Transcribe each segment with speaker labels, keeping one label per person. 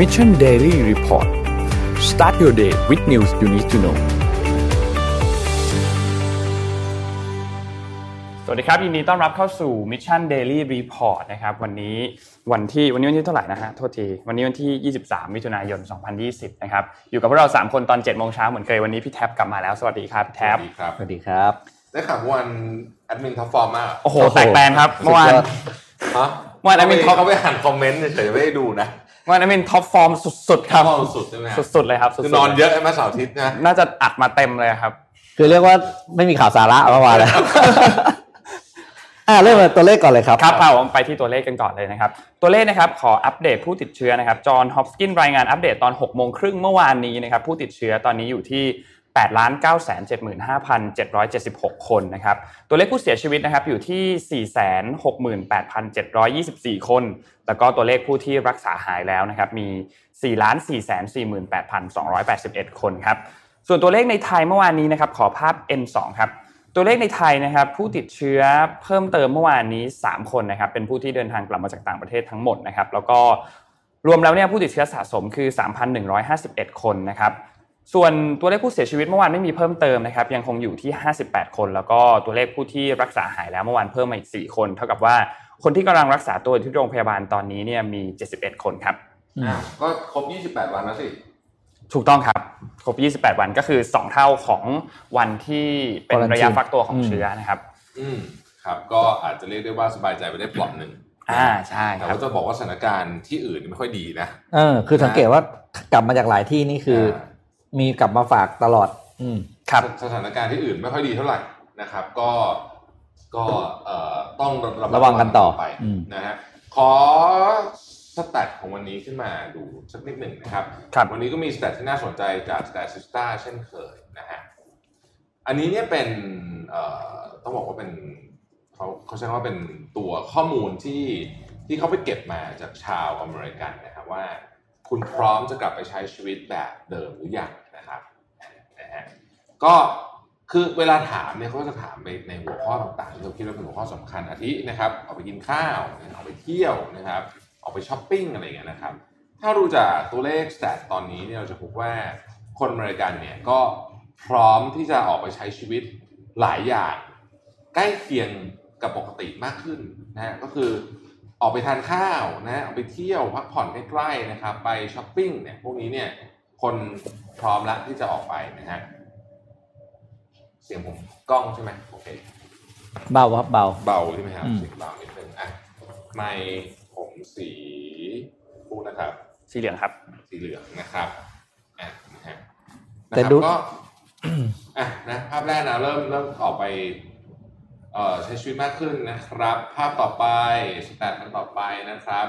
Speaker 1: Mission Daily Report start your day with news you need to know
Speaker 2: สวัสดีครับ ยินดีต้อนรับเข้าสู่ Mission Daily Report นะครับ วันนี้วันที่วันนี้วันที่เท่าไหร่นะฮะ โทษที วันนี้วันที่ 23 มิถุนายน 2020 นะครับ อยู่กับพวกเรา 3 คนตอน 7 โมงเช้าเหมือนเคย วันนี้พี่แท็บกลับมาแล้ว สวัสดีครับพี่แท็บ
Speaker 3: สวัสดีครับ
Speaker 4: สวัสดีครับ
Speaker 3: ได้ข่าวว่าวันแอดมิน top form มาก
Speaker 2: โอ้โห แตกแตนครับ เมื่อวาน
Speaker 4: สุดยอด
Speaker 3: ฮะ
Speaker 2: วัน admin
Speaker 3: เขา
Speaker 2: top
Speaker 3: เขาไปอ่านคอมเมนต์เฉยๆไม่ได้ดูนะ
Speaker 2: เมื่อ วานนั้นเป็น top form สุดๆครับ
Speaker 3: top form สุดใช่ไหมฮะ
Speaker 2: สุดๆเลยครับสุด
Speaker 3: คือ
Speaker 2: ๆ
Speaker 3: นอนเยอะใช่ไหมเสาร์อาทิตย์นะ
Speaker 2: น่าจะอัดมาเต็มเลยครับ
Speaker 4: คือเรียกว่าไม่มีข่าวสาระเมื่อวานแล้วอ่าเริ่มจากตัวเลขก่อนเลยครับ
Speaker 2: ครับเอาไปที่ตัวเลขกันก่อนเลยนะครับ ตัวเลขนะครับขออัปเดตผู้ติดเชื้อนะครับ Johns Hopkins รายงานอัปเดตตอน6โมงครึ่งเมื่อวานนี้นะครับผู้ติดเชื้อตอนนี้อยู่ที่ 8 9 7 5 7 7 6 คนนะครับ ตัวเลขผู้เสียชีวิตนะครับอยู่ที่ 4 6 8 7 2 4 คน แล้วก็ตัวเลขผู้ที่รักษาหายแล้วนะครับมี 4 4 4 8 2 8 1 คนครับ ส่วนตัวเลขในไทยเมื่อวานนี้นะครับขอภาพ N2 ครับตัวเลขในไทยนะครับผู้ติดเชื้อเพิ่มเติมเมื่อวานนี้ 3 คนนะครับเป็นผู้ที่เดินทางกลับมาจากต่างประเทศทั้งหมดนะครับแล้วก็รวมแล้วเนี่ยผู้ติดเชื้อสะสมคือ 3,151 คนนะครับ ส่วนตัวเลขผู้เสียชีวิตเมื่อวานไม่มีเพิ่มเติมนะครับยังคงอยู่ที่ 58 คน แล้วก็ตัวเลขผู้ที่รักษาหายแล้วเมื่อวานเพิ่มมาอีก 4 คน เท่ากับว่าคนที่กำลังรักษาตัวอยู่ที่โรงพยาบาลตอนนี้เนี่ยมี 71 คนครับ
Speaker 3: อ้าวก็ครบ 28 วันแล้วสิ
Speaker 2: ถูกต้องครับครบ 28 วันก็คือ 2 เท่าของวันที่เป็น
Speaker 4: Quarantine
Speaker 2: ระยะฟักตัวของ
Speaker 4: อืม
Speaker 2: เชื้อนะครับ
Speaker 3: อืมครับ ก็อาจจะเรียกได้ว่าสบายใจไปได้ปลอดหนึ่ง
Speaker 2: อ่าใช่ค
Speaker 3: แต่
Speaker 2: รับ
Speaker 3: ว่าจะบอกว่าสถานการณ์ที่อื่นไม่ค่อยดีนะ
Speaker 4: เออคือสังเกตว่ากลับมาจากหลายที่นี่คือ มีกลับมาฝากตลอด อืม
Speaker 2: ครับ
Speaker 3: สถานการณ์ที่อื่นไม่ค่อยดีเท่าไหร่นะครับ ก็ก็เอ่อต้องระมัด
Speaker 4: ระวังกันต่อ
Speaker 3: ไป
Speaker 4: อืม
Speaker 3: นะฮะขอ stat ของวันนี้ขึ้นมาดูสักนิดหนึ่งนะครับ
Speaker 2: ครับ
Speaker 3: วันนี้ก็มี stat ที่น่าสนใจจาก Statista เช่นเคยนะฮะอันนี้เนี่ยเป็นเอ่อต้องบอกว่าเป็นเขาเขาใช้คำว่าเป็นตัวข้อมูลที่ที่เขาไปเก็บมาจากชาวอเมริกันนะครับว่า คุณพร้อมจะกลับไปใช้ชีวิตแบบเดิมหรือยังนะครับนะฮะก็คือเวลาถามเนี่ยเขาก็จะถามไปในหัวข้อต่างๆที่เราคิดว่าเป็นหัวข้อสำคัญอาทินะครับออกไปกินข้าวออกไปเที่ยวนะครับออกไปช้อปปิ้งอะไรอย่างเงี้ยนะครับ ถ้าดูจากตัวเลขสแตทตอนนี้เนี่ยเราจะพบว่าคนอเมริกันเนี่ยก็พร้อมที่จะออกไปใช้ชีวิตหลายอย่าง ใกล้เคียงกับปกติมากขึ้นนะฮะก็คือ ออกไปทานข้าวนะฮะออกไปเที่ยวพักผ่อนใกล้ๆนะครับ ไปช้อปปิ้งเนี่ยพวกนี้เนี่ยคนพร้อมแล้วที่จะออกไปนะฮะเสียงผมกล้องใช่ไหมโอเค
Speaker 4: เบาครับเบา
Speaker 3: เบาใช่ไหมครับ
Speaker 4: อืม
Speaker 3: เสียงเบานิดนึงอะไม่ผมสีพูดนะครับ
Speaker 2: สีเหลืองครับ
Speaker 3: สีเหลืองนะครับอะนะฮะ
Speaker 4: แต่
Speaker 3: นะครับ
Speaker 4: ดู
Speaker 3: ก็อะนะภาพแรกนะเริ่มเริ่มออกไปเอ่อ ใช้ชีวิตมากขึ้นนะครับ ภาพต่อไปสแตทอันต่อไปนะครับ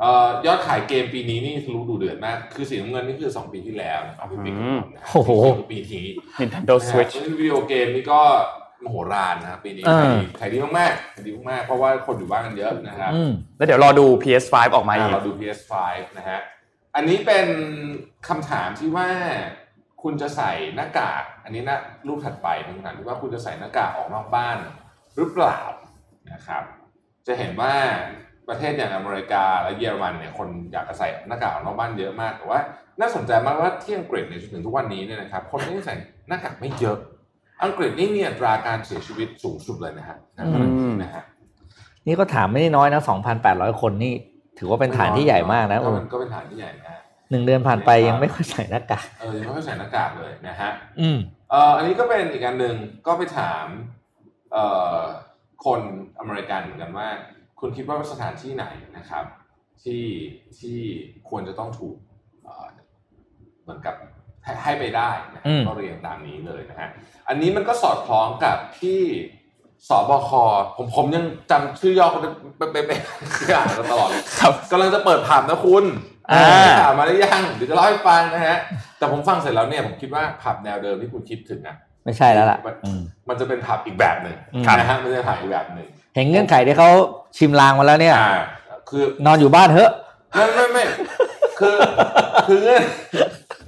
Speaker 3: เอ่อยอดขายเกมปีนี้นี่ทะลุดูเดือดมาก คือสีน้ำเงินนี่คือ 2 ปีที่แล้วนะครับพี่ปิ๊ก
Speaker 2: อืม
Speaker 3: นะครับ
Speaker 4: โอ้โห
Speaker 3: นี่คือปีนี้
Speaker 2: Nintendo
Speaker 3: นะฮะ
Speaker 2: Switch
Speaker 3: เพราะฉะนั้นวิดีโอเกมนี่ก็มโหฬารนะครับปีนี้
Speaker 4: เออ
Speaker 3: ขายดีขายดีมากๆขายดีมากๆเพราะว่าคนอยู่บ้านกันเยอะนะครับ
Speaker 4: อืม
Speaker 2: แล้วเดี๋ยวรอดู PS5 ออกมาอีก
Speaker 3: เราดู PS5 นะฮะอันนี้เป็นคำถามที่ว่าคุณจะใส่หน้ากาก อันนี้นะรูปถัดไปเป็นคำถามที่ว่าคุณจะใส่หน้ากากออกนอกบ้าน หรือเปล่านะครับจะเห็นว่าประเทศอย่างอเมริกาและเยอรมันเนี่ยคนอยากจะใส่หน้ากากออกนอกบ้านเยอะมากแต่ว่า น่าสนใจมากว่าที่อังกฤษเนี่ยจนถึงทุกวันนี้เนี่ยนะครับคนที่ใส่หน้ากากไม่เยอะ อังกฤษนี่มีอัตราการเสียชีวิตสูงสุดเลยนะฮะ
Speaker 4: อืม
Speaker 3: นะฮะ
Speaker 4: นี่ก็ถามไม่ได้น้อยนะ2,800 คนนี่ถือว่าเป็นฐานที่ใหญ่มากนะ
Speaker 3: ก็
Speaker 4: โอ้
Speaker 3: เป็นก็เป็นฐานที่ใหญ่นะฮะ
Speaker 4: หนึ่งเดือนผ่านไปยังไม่ค่อยใส่หน้ากาก
Speaker 3: เออยังไม่ค่อยใส่หน้ากากเลยนะฮะ
Speaker 4: อืม
Speaker 3: เอ่ออันนี้ก็เป็นอีกอันหนึ่งก็ไปถามเอ่อ คนอเมริกันเหมือนกันว่า คุณคิดว่าสถานที่ไหนนะครับ ที่ที่ควรจะต้องถูกเอ่อเหมือนกับให้ให้ไปได้นะ
Speaker 4: อืม
Speaker 3: ก็เรียงตามนี้เลยนะฮะอันนี้มันก็สอดคล้องกับที่สบคผมผมยังจำชื่อย่อเขาเป๊ะๆๆคืออ่านมาตลอดเลย
Speaker 2: ครับ
Speaker 3: กำลังจะเปิดผับนะคุณ
Speaker 2: อ่า
Speaker 3: ถามมาได้ยังเดี๋ยวจะเล่าให้ฟังนะฮะแต่ผมฟังเสร็จแล้วเนี่ยผมคิดว่าผับแนวเดิมที่คุณคิดถึงอะ
Speaker 4: ไม่ใช่แล้วล่ะอืม
Speaker 3: มันจะเป็นผับอีกแบบหนึ่ง
Speaker 4: อืม
Speaker 3: นะฮะมันจะเป็นผับอีกแบบหนึ่ง
Speaker 4: เห็นเงื่อนไขที่เขาชิมลางมาแล้วเนี่ย
Speaker 3: อ่าคือน
Speaker 4: อนอยู่บ้านเถอะ
Speaker 3: ไม่ไม่ไม่คือคือเงื่อน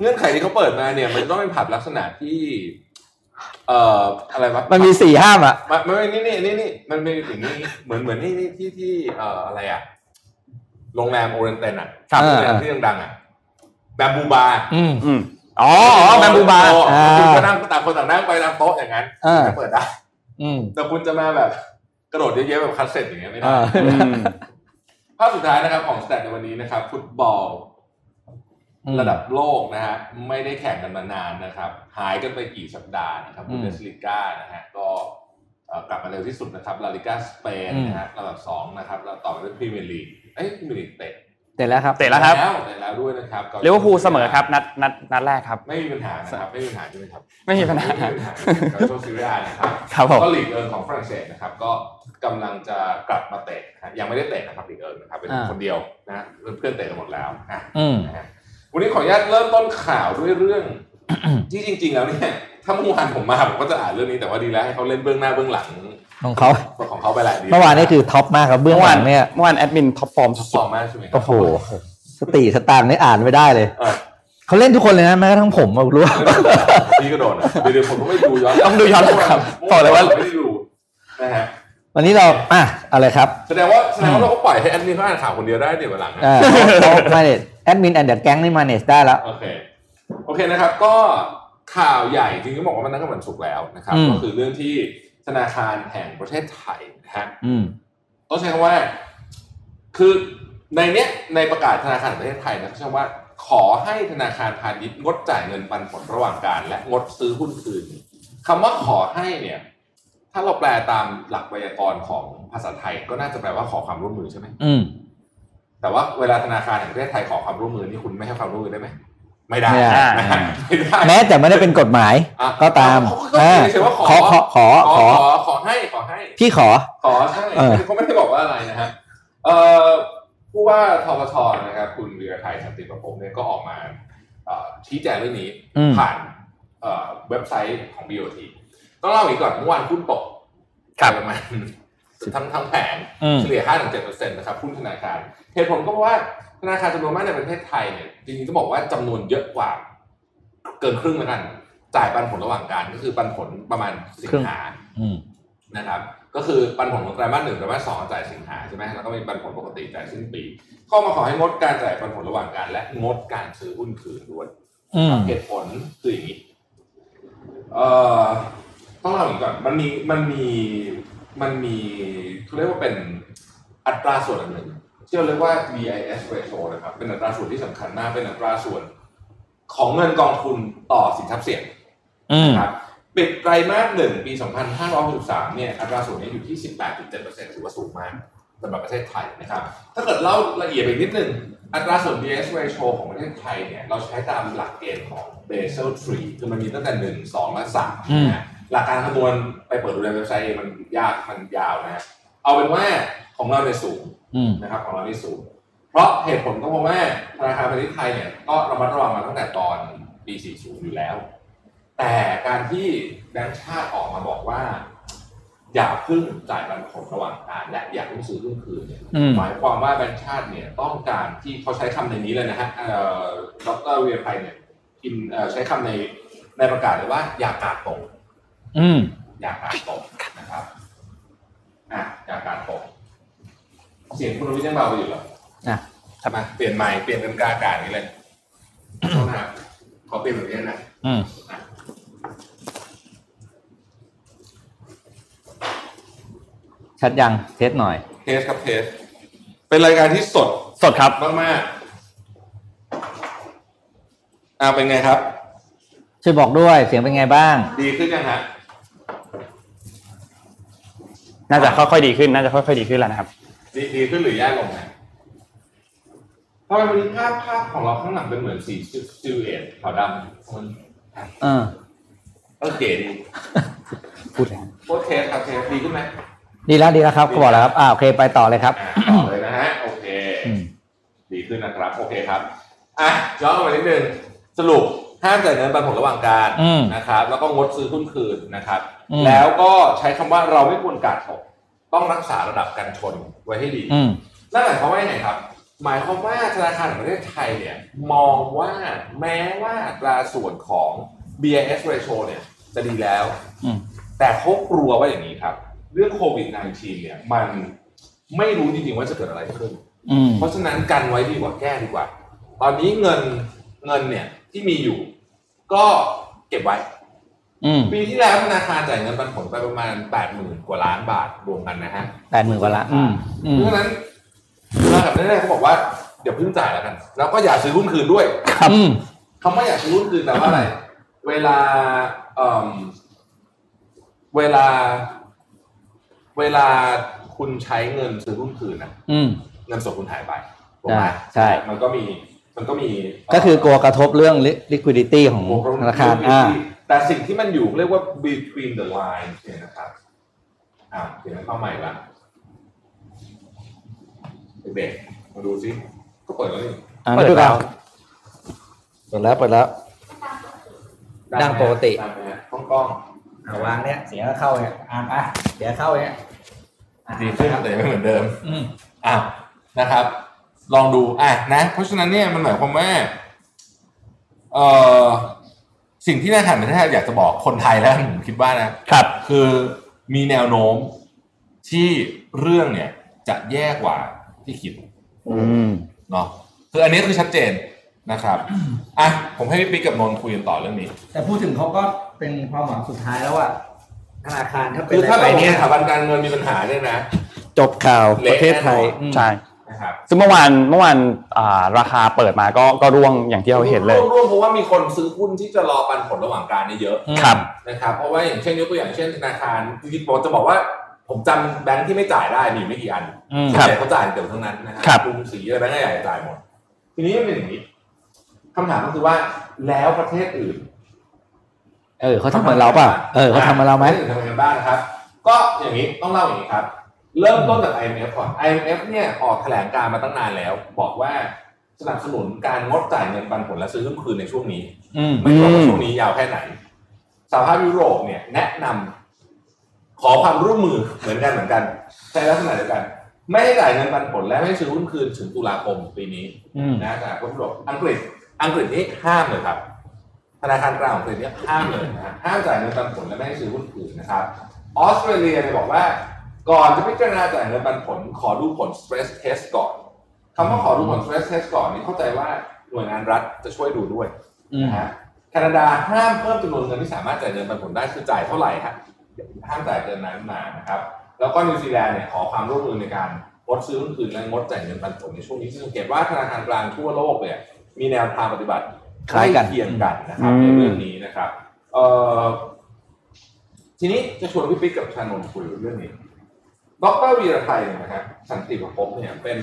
Speaker 3: เงื่อนไขที่เขาเปิดมาเนี่ย มันต้องเป็นผับลักษณะที่ เอ่ออะไรวะ
Speaker 4: มันมีสี่ห้ามอะ
Speaker 3: มันมันนี่นี่นี่นี่มันเป็นอย่างนี้เหมือนเหมือนนี่นี่ที่ที่เอ่ออะไรอะโรงแรม Oriental อะ
Speaker 4: ครับ
Speaker 3: โรงแรม
Speaker 4: อ่า
Speaker 3: ที่ดังๆอะ Bamboo Bar
Speaker 4: อืม
Speaker 2: อืมอ๋ออ๋อ Bamboo Bar
Speaker 4: อ่า
Speaker 3: คุณก็นั่งต่างคนต่างนั่งไปตามโต๊ะอย่างนั้น
Speaker 4: อ่า
Speaker 3: จะเปิดได้
Speaker 4: อืม
Speaker 3: แต่คุณจะมาแบบกระโดดเยอะๆแบบคอนเสิร์ตอย่างเงี้ยไม่ได้
Speaker 4: อ่า
Speaker 2: อืม
Speaker 3: ภาพสุดท้ายนะครับของ stat ในวันนี้นะครับ ฟุตบอล ระดับโลกนะฮะไม่ได้แข่งกันมานานนะครับ หายกันไปกี่สัปดาห์นะครับ
Speaker 4: อื
Speaker 3: บุ
Speaker 4: ม
Speaker 3: นเดสลิก้านะฮะก็เอ่อกลับมาเร็วที่สุดนะครับ La Liga สเปน
Speaker 4: อืม
Speaker 3: นะฮะระดับสองนะครับ แล้วต่อไปด้วยพรีเมียร์ลีกเอ้ยพรีเมียร์ลีกเตะ
Speaker 4: เสร็จแล้วครับ
Speaker 2: เตะแล้วครับ
Speaker 3: เตะแล้วด้วยนะครับ
Speaker 2: เรียกว่าพูลเสมอครับนัดนัดนัดแรกครับ
Speaker 3: ไม่มีปัญหานะครับไม่มีปัญหาใช่ไหมครับ
Speaker 2: ไม่มีปัญหา
Speaker 3: ไม่มีปัญหากัลโช่เซเรียนะครับ
Speaker 2: ครับผม
Speaker 3: ก็ลีกเอิงของฝรั่งเศสนะครับก็กำลังจะกลับมาเตะนะฮะยังไม่ได้เตะนะครับลีกเอิร์นะครับเป็น
Speaker 4: อ่า
Speaker 3: คนเดียวนะเพื่อนๆเตะกันหมดแล้วอะ
Speaker 4: อืม
Speaker 3: นะฮะวันนี้ขออนุญาตเริ่มต้นข่าวด้วยเรื่องที่จริง ๆ แล้วเนี่ยถ้าเมื่อวานผมมาผมก็จะอ่านเรื่องนี้แต่ว่าดีแล้วให้เขาเล่นเบื้องหน้าเบื้องหลัง
Speaker 4: ของเขา
Speaker 3: ของเขาไปแหละดี
Speaker 4: เมื่อวานนี่คือท็อปมากครับเบื้องหลังเนี่ย
Speaker 2: เมื่อวานแอดมินท็อปฟอร์ม
Speaker 3: ท็อปฟ
Speaker 2: สุ
Speaker 3: อ
Speaker 2: ด
Speaker 3: ร์มมากใช่ไหมครั
Speaker 4: โอ้โหสติสตางค์นี่อ่านไม่ได้เลย
Speaker 3: เออ
Speaker 4: เขาเล่นทุกคนเลยนะแม้กระทั่งผมอะรู้ว่า
Speaker 3: พี่ก็โดนอะเดี๋ยวๆผมก็ไม่ดูย้อน
Speaker 2: ต้องดูย้อนหลังครับบอกเลยว่า
Speaker 3: ไม่ได้ดูนะฮะ
Speaker 4: วันนี้เราอะอะไรครับ
Speaker 3: แสดงว่าแสดงว่าเราก็ปล่อยให้แอดมินเขาอ่านข่าวคนเดียวได้เดี๋ยววันหลังนะ
Speaker 4: อ่าเขามาเนแอดมินแอนเดอร์แก๊งนี่มาเนสได้แล้ว
Speaker 3: โอเคโอเคนะครับ ก็ข่าวใหญ่จริงๆต้องบอกว่ามันนั่งกันวันศุกร์แล้วนะครับ
Speaker 4: อืม
Speaker 3: ก็คือเรื่องที่ ธนาคารแห่งประเทศไทยนะฮะ
Speaker 4: อืม
Speaker 3: ต้องใช้คำว่า คือในเนี้ยในประกาศธนาคารแห่งประเทศไทยนะเขาใช้คำว่า ขอให้ธนาคารพาณิชย์งดจ่ายเงินปันผลระหว่างการ และงดซื้อหุ้นคืนคำว่าขอให้เนี่ย ถ้าเราแปลตามหลักไวยากรณ์ของภาษาไทย ก็น่าจะแปลว่าขอความร่วมมือใช่ไหม
Speaker 4: อืม
Speaker 3: แต่ว่าเวลาธนาคารแห่งประเทศไทยขอความร่วมมือนี่คุณไม่ให้ความร่วมมือได้ไหม ไม่ได้
Speaker 4: ไม่ได้
Speaker 3: นะฮะไม่ได้
Speaker 4: แม้แต่ไม่ได้เป็นกฎหมาย
Speaker 3: อะ
Speaker 4: ก็ตาม
Speaker 3: เขาก็
Speaker 4: อ่า
Speaker 3: เฉยๆว่าข
Speaker 4: ข
Speaker 3: อ
Speaker 4: อขอขอ
Speaker 3: ข
Speaker 4: ข
Speaker 3: อ
Speaker 4: อ
Speaker 3: ขอขอให้ขอให้
Speaker 4: พี่ขอ
Speaker 3: ขอใช่
Speaker 4: เออ
Speaker 3: เขาไม่ได้บอกว่าอะไรนะฮะเอ่อผู้ว่าทบทนะครับคุณเรือไทยสันติประพงศ์เนี่ยก็ออกมาเอ่อชี้แจงเรื่องนี้
Speaker 4: อืม
Speaker 3: ผ่านเอ่อเว็บไซต์ของ BOT ต้องเล่าอีกก่อนเมื่อวานหุ้นตก
Speaker 2: ครับ
Speaker 3: ประมาณทั้งทั้งแผง
Speaker 4: อืม
Speaker 3: เฉลี่ย5-7%นะครับหุ้นธนาคารเหตุผลก็เพราะว่า ธนาคารจำนวนมากในประเทศไทยเนี่ยจริงๆต้องบอกว่าจำนวนเยอะกว่า เกินครึ่งแล้วกัน จ่ายปันผลระหว่างการก็คือปันผลประมาณสิงหา
Speaker 4: อืม
Speaker 3: นะครับ ก็คือปันผลของไตรมาสหนึ่งไตรมาสสองจ่ายสิงหาใช่ไหมแล้วก็มีปันผลปกติจ่ายสิ้นปีข้อมาขอให้งดการจ่ายปันผลระหว่างการ และงดการซื้อหุ้นคืนด้วย
Speaker 4: อืม
Speaker 3: เหตุผลคืออย่างนี้เอ่อต้องเล่าอย่างนี้ก่อนมันมีมันมีมันมีเขาเรียกว่าเป็นอัตราส่วนอันหนึ่ง ที่เราเรียกว่า VIS ratio นะครับ เป็นอัตราส่วนที่สำคัญมาก เป็นอัตราส่วนของเงินกองทุนต่อสินทรัพย์เสี่ยง
Speaker 4: อืม
Speaker 3: นะครับปิดไตรมาสหนึ่งปี 2563 เนี่ย อัตราส่วนนี้อยู่ที่ 18.7%ถือว่าสูงมากสำหรับประเทศไทยนะครับ ถ้าเกิดเล่าละเอียดไปนิดนึง อัตราส่วน BS ratio ของประเทศไทยเนี่ย เราใช้ตามหลักเกณฑ์ของ Basel 3 คือมันมีตั้งแต่ 1 2 และ3
Speaker 4: อืม
Speaker 3: นะฮะหลักการคำนวณไปเปิดดูในเว็บไซต์เองมันยากมันยาวนะฮะเอาเป็นว่าของเราเนี่ยสูง
Speaker 4: อืม
Speaker 3: นะครับของเรานี่สูงเพราะเหตุผลก็เพราะว่าธนาคารพาณิชย์ไทยเนี่ยก็ระมัดระวังมาตั้งแต่ตอนปี 40 อยู่แล้ว แต่การที่แบงก์ชาติออกมาบอกว่า อย่าเพึ่งจ่ายปันผลระหว่างการและอย่าเพิ่งซื้อหุ้นคืนเนี่ย
Speaker 4: อืม
Speaker 3: หมายความว่าแบงก์ชาติเนี่ยต้องการที่เขาใช้คำในนี้เลยนะฮะเอ่อดรเวียไพเนี่ยกินเอ่อใช้คำในในประกาศเลยว่า อย่ากาดตก
Speaker 4: อืม
Speaker 3: อย่ากาดตกนะครับอะอย่ากาดตก เสียงคุณวิทย์ยังเบาไปอยู่เหรอ
Speaker 4: อะ
Speaker 3: ทำไมเปลี่ยนใหม่เปลี่ยนเป็นกาอากาศนี้เลยโทษนะครับขอเปลี่ยนแบบนี้นะ
Speaker 4: อืมชัดยังเทสหน่อย
Speaker 3: เทสครับเทส เป็นรายการที่สด
Speaker 2: สดครับ
Speaker 3: มากๆอ่าเป็นไงครับ
Speaker 4: ช่วยบอกด้วยเสียงเป็นไงบ้าง
Speaker 3: ดีขึ้นยังฮะ
Speaker 2: น่าจะค่อยๆดีขึ้น น่าจะค่อยๆดีขึ้นแล้วนะครับ
Speaker 3: ดีดีขึ้นหรือแย่ลงนะทำไมวันนี้ภาพภาพของเราข้างหลังเป็นเหมือนสี silhouette ขาวดำมัน
Speaker 4: เออ
Speaker 3: เออเก๋ดี
Speaker 2: พูดเลย
Speaker 3: โคตร taste ครับ taste ดีขึ้นไหม
Speaker 4: ดีแล้วดีแล้วครับเขาบอกแล้วครับอ่าโอเคไปต่อเลยครับ
Speaker 3: อ่าต่อเลยนะฮะโอเค
Speaker 4: อืม
Speaker 3: ดีขึ้นนะครับ โอเคครับอะย้อนกลับมานิดนึงสรุปห้ามจ่ายเงินปันผลระหว่างการ
Speaker 4: อืม
Speaker 3: นะครับ แล้วก็งดซื้อหุ้นคืนนะครับ
Speaker 4: อืม
Speaker 3: แล้วก็ใช้คำว่าเราไม่ควรกาดตก ต้องรักษาระดับการชนไว้ให้ดี
Speaker 4: อืม
Speaker 3: นั่นหมายความว่ายังไงครับ หมายความว่าธนาคารแห่งประเทศไทยเนี่ยมองว่าแม้ว่าอัตราส่วนของ BIS ratio เนี่ย จะดีแล้ว
Speaker 4: อืม
Speaker 3: แต่เขากลัวว่าอย่างนี้ครับ เรื่องโควิด -19 เนี่ย มันไม่รู้จริงๆว่าจะเกิดอะไรขึ้น
Speaker 4: อืม
Speaker 3: เพราะฉะนั้นกันไว้ดีกว่าแก้ดีกว่า ตอนนี้เงินเงินเนี่ยที่มีอยู่ ก็เก็บไว้
Speaker 4: อืม
Speaker 3: ปีที่แล้วธนาคารจ่ายเงินปันผลไปประมาณแปดหมื่นกว่าล้านบาทรวมกันนะฮะ
Speaker 4: แปดหมื่นกว่าละอืมอืม
Speaker 3: เพราะฉะนั้นมากับนั้นเนี่ยเขาบอกว่าเดี๋ยวเพิ่งจ่ายแล้วกัน แล้วก็อย่าซื้อหุ้นคืนด้วย
Speaker 4: ครับอืม
Speaker 3: คำว่าอย่าซื้อหุ้นคืนแปลว่าอะไร เวลาเอ่มเวลา เวลาคุณใช้เงินซื้อหุ้นคืนนะ
Speaker 4: อืม
Speaker 3: เงินสดคุณหายไปถูกไหม
Speaker 4: อ่าใช่
Speaker 3: มันก็มี มันก็มี
Speaker 4: ก็คือกลัวกระทบเรื่อง liquidity ของ
Speaker 3: โอ้โห
Speaker 4: ธนาคารอ่า
Speaker 3: แต่สิ่งที่มันอยู่เรียกว่า between the lines เนี่ยนะครับอ่าเขียนเข้าใหม่ละเด็กๆมาดูซิก็เปิดแล้วนี่
Speaker 4: อ่าไม่ดูกันเปิดแล้วเปิดแล้ว ดังปกติ
Speaker 3: ดังไหมฮะห้องกล้อง
Speaker 4: เอาวางเนี้ยเสียงก็เข้าเนี่ยอ่าอะเดี๋ยวเข้าเนี่ย
Speaker 3: ดีขึ้นแต่ยังไม่เหมือนเดิม
Speaker 4: อืม
Speaker 3: อะนะครับ ลองดูอะนะ เพราะฉะนั้นเนี่ยมันหมายความว่าเอ่อ สิ่งที่ธนาคารประเทศไทยอยากจะบอกคนไทยแล้วผมคิดว่านะครับ คือมีแนวโน้มที่เรื่องเนี่ยจะแย่กว่าที่คิด
Speaker 4: อืม
Speaker 3: เนาะคืออันนี้คือชัดเจนนะครับอะผมให้พี่ปิ๊กกับนนท์คุยกันต่อเรื่องนี้
Speaker 4: แต่พูดถึงเขาก็เป็นความหวังสุดท้ายแล้วอะธนาคารถ้าเป็น
Speaker 3: คือถ้า
Speaker 4: อะไร
Speaker 3: เรา
Speaker 4: ไป
Speaker 3: เนี่
Speaker 4: เนี่ยย
Speaker 3: สถาบันการเงินมีปัญหาเนี่ยนะ
Speaker 4: จบข่าว
Speaker 3: เละ
Speaker 4: ประเทศไทย
Speaker 3: แน่นอน
Speaker 4: อืม
Speaker 2: ใช่
Speaker 3: นะครับ
Speaker 2: ซึ่งเมื่อวานเมื่อวานอ่าราคาเปิดมาก็ก็ร่วงอย่างที่เราเห็นเลย
Speaker 3: ร่วมๆเพราะว่ามีคนซื้อหุ้นที่จะรอปันผลระหว่างการเนี่ยเยอะ
Speaker 2: ครับ
Speaker 3: นะครับเพราะว่าอย่างเช่นยกตัวอย่างเช่นธนาคารจริงๆผมจะบอกว่าผมจำแบงค์ที่ไม่จ่ายได้มีไม่กี่อัน
Speaker 4: อืม
Speaker 3: ส่วนใหญ่เขาจ่ายเต็มทั้งนั้นนะฮะ
Speaker 2: ครับ
Speaker 3: กรุงศรีอะไรแบงค์ใหญ่ๆจ่ายหมด ทีนี้มันเป็นอย่างนี้คำถามก็คือว่าแล้วประเทศอื่น
Speaker 4: เออเขาทำเหมือนเราป่ะเออเขาทำเหมือนเราไหม
Speaker 3: ประทศอื่นทำยังไงบ้างนะครับ ก็อย่างนี้ต้องเล่าอย่างนี้ครับ เริ่มต้นจาก IMF ก่อน IMF เนี่ยออกแถลงการณ์มาตั้งนานแล้ว บอกว่าสนับสนุนการงดจ่ายเงินปันผลและซื้อหุ้นคืนในช่วงนี้
Speaker 4: อืม
Speaker 3: ไม่รู้ว่าช่วงนี้ยาวแค่ไหนสหภาพยุโรปเนี่ย แนะนำขอความร่วมมือเหมือนกันเหมือนกันใช้ลักษณะเดียวกัน ไม่ให้จ่ายเงินปันผลและไม่ให้ซื้อหุ้นคืนถึงตุลาคมปีนี้
Speaker 4: อืม
Speaker 3: นะจากยุโรปอังกฤษ อังกฤษนี่ห้ามเลยครับธนาคารกลางของอังกฤษเนี่ยห้ามเลยนะฮะห้ามจ่ายเงินปันผลและไม่ให้ซื้อหุ้นคืนนะครับออสเตรเลียเนี่ยบอกว่า ก่อนจะพิจารณาจ่ายเงินปันผล ขอดูผล stress test ก่อนคำว่าขอดูผล stress test ก่อนนี่เข้าใจว่าหน่วยงานรัฐจะช่วยดูด้วย
Speaker 4: อืม
Speaker 3: นะฮะแคนาดาห้ามเพิ่มจำนวนเงินที่สามารถจ่ายเงินปันผลได้คือจ่ายเท่าไหร่ครับห้ามจ่ายเกินนั้นมานะครับ แล้วก็นิวซีแลนด์เนี่ยขอความร่วมมือในการงดซื้อหุ้นคืนและงดจ่ายเงินปันผลในช่วงนี้ซึ่งสังเกตว่าธนาคารกลางทั่วโลกเนี่ยมีแนวทางปฏิบัติ
Speaker 4: คล้ายกัน
Speaker 3: ใเคียงกันนะครับ
Speaker 2: อืม
Speaker 3: ในเรื่องนี้นะครับเอ่อทีนี้จะชวนพี่ปิ๊กกับชานนท์คุยเรื่องนี้ ดรวีรไทยเนี่ยนะฮะสันติประพบเนี่ยเป็น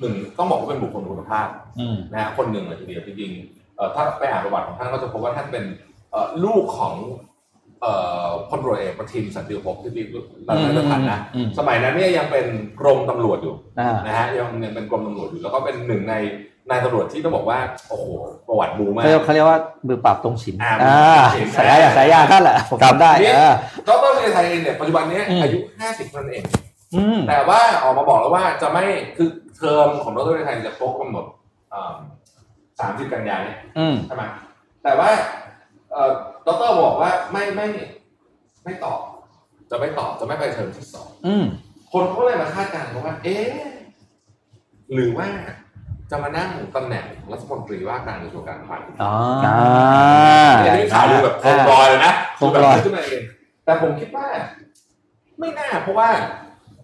Speaker 3: หนึ่งต้องบอกว่าเป็นบุคคลคุณภาพ
Speaker 4: อืม
Speaker 3: นะฮะคนหนึ่งเลยทีเดียวจริงๆเอ่อถ้าไปอ่านประวัติของท่านก็จะพบว่าท่านเป็นเอ่อลูกของเอ่อ พลตำรวจเอกประทินสันติภพที่มีรัฐประธานนะ
Speaker 4: อืม
Speaker 3: สมัยนั้นเนี่ยยังเป็นกรมตำรวจอยู่
Speaker 4: อ่า
Speaker 3: นะฮะยังยังเป็นกรมตำรวจอยู่ แล้วก็เป็นหนึ่งในนายตำรวจที่ต้องบอกว่าโอ้โหประวัติบูมาก
Speaker 4: เขาเรียกเขาเรียกว่ามือปราบตรงฉิน
Speaker 3: อ่า
Speaker 4: อ่า
Speaker 3: มือปราบตรงฉิน
Speaker 4: สายยาสายยาท่านแหละผมจำได้
Speaker 3: เนี่ย
Speaker 4: เออ
Speaker 3: ดรวีรไทยเองเนี่ยปัจจุบันเนี้
Speaker 4: อืม
Speaker 3: อายุ50เท่านั้นเอง
Speaker 4: อืม
Speaker 3: แต่ว่าออกมาบอกแล้วว่าจะไม่คือเทอมของดรวีรไทยจะครบกำหนดสามสิบกันยายนเนี่ย
Speaker 4: อืม
Speaker 3: ใช่ไหมแต่ว่าเอ่อ ดรบอกว่าไม่ไม่ไม่ตอบ จะไม่ตอบจะไม่ไปเทอมที่สอง
Speaker 4: อืม
Speaker 3: คนเขาเลยมาคาดการณ์กันว่า เอ๊ะหรือว่าจะมานั่งตำแหน่งรัฐมนตรีว่าการกระทรวงการคลัง
Speaker 4: อ๋อ
Speaker 2: อ่า
Speaker 3: อันนี้ข่าวดูแบบโคมลอยเลยนะ
Speaker 4: โคมลอย
Speaker 3: แบบขึ้นมาเองแต่ผมคิดว่า ไม่น่า เพราะว่า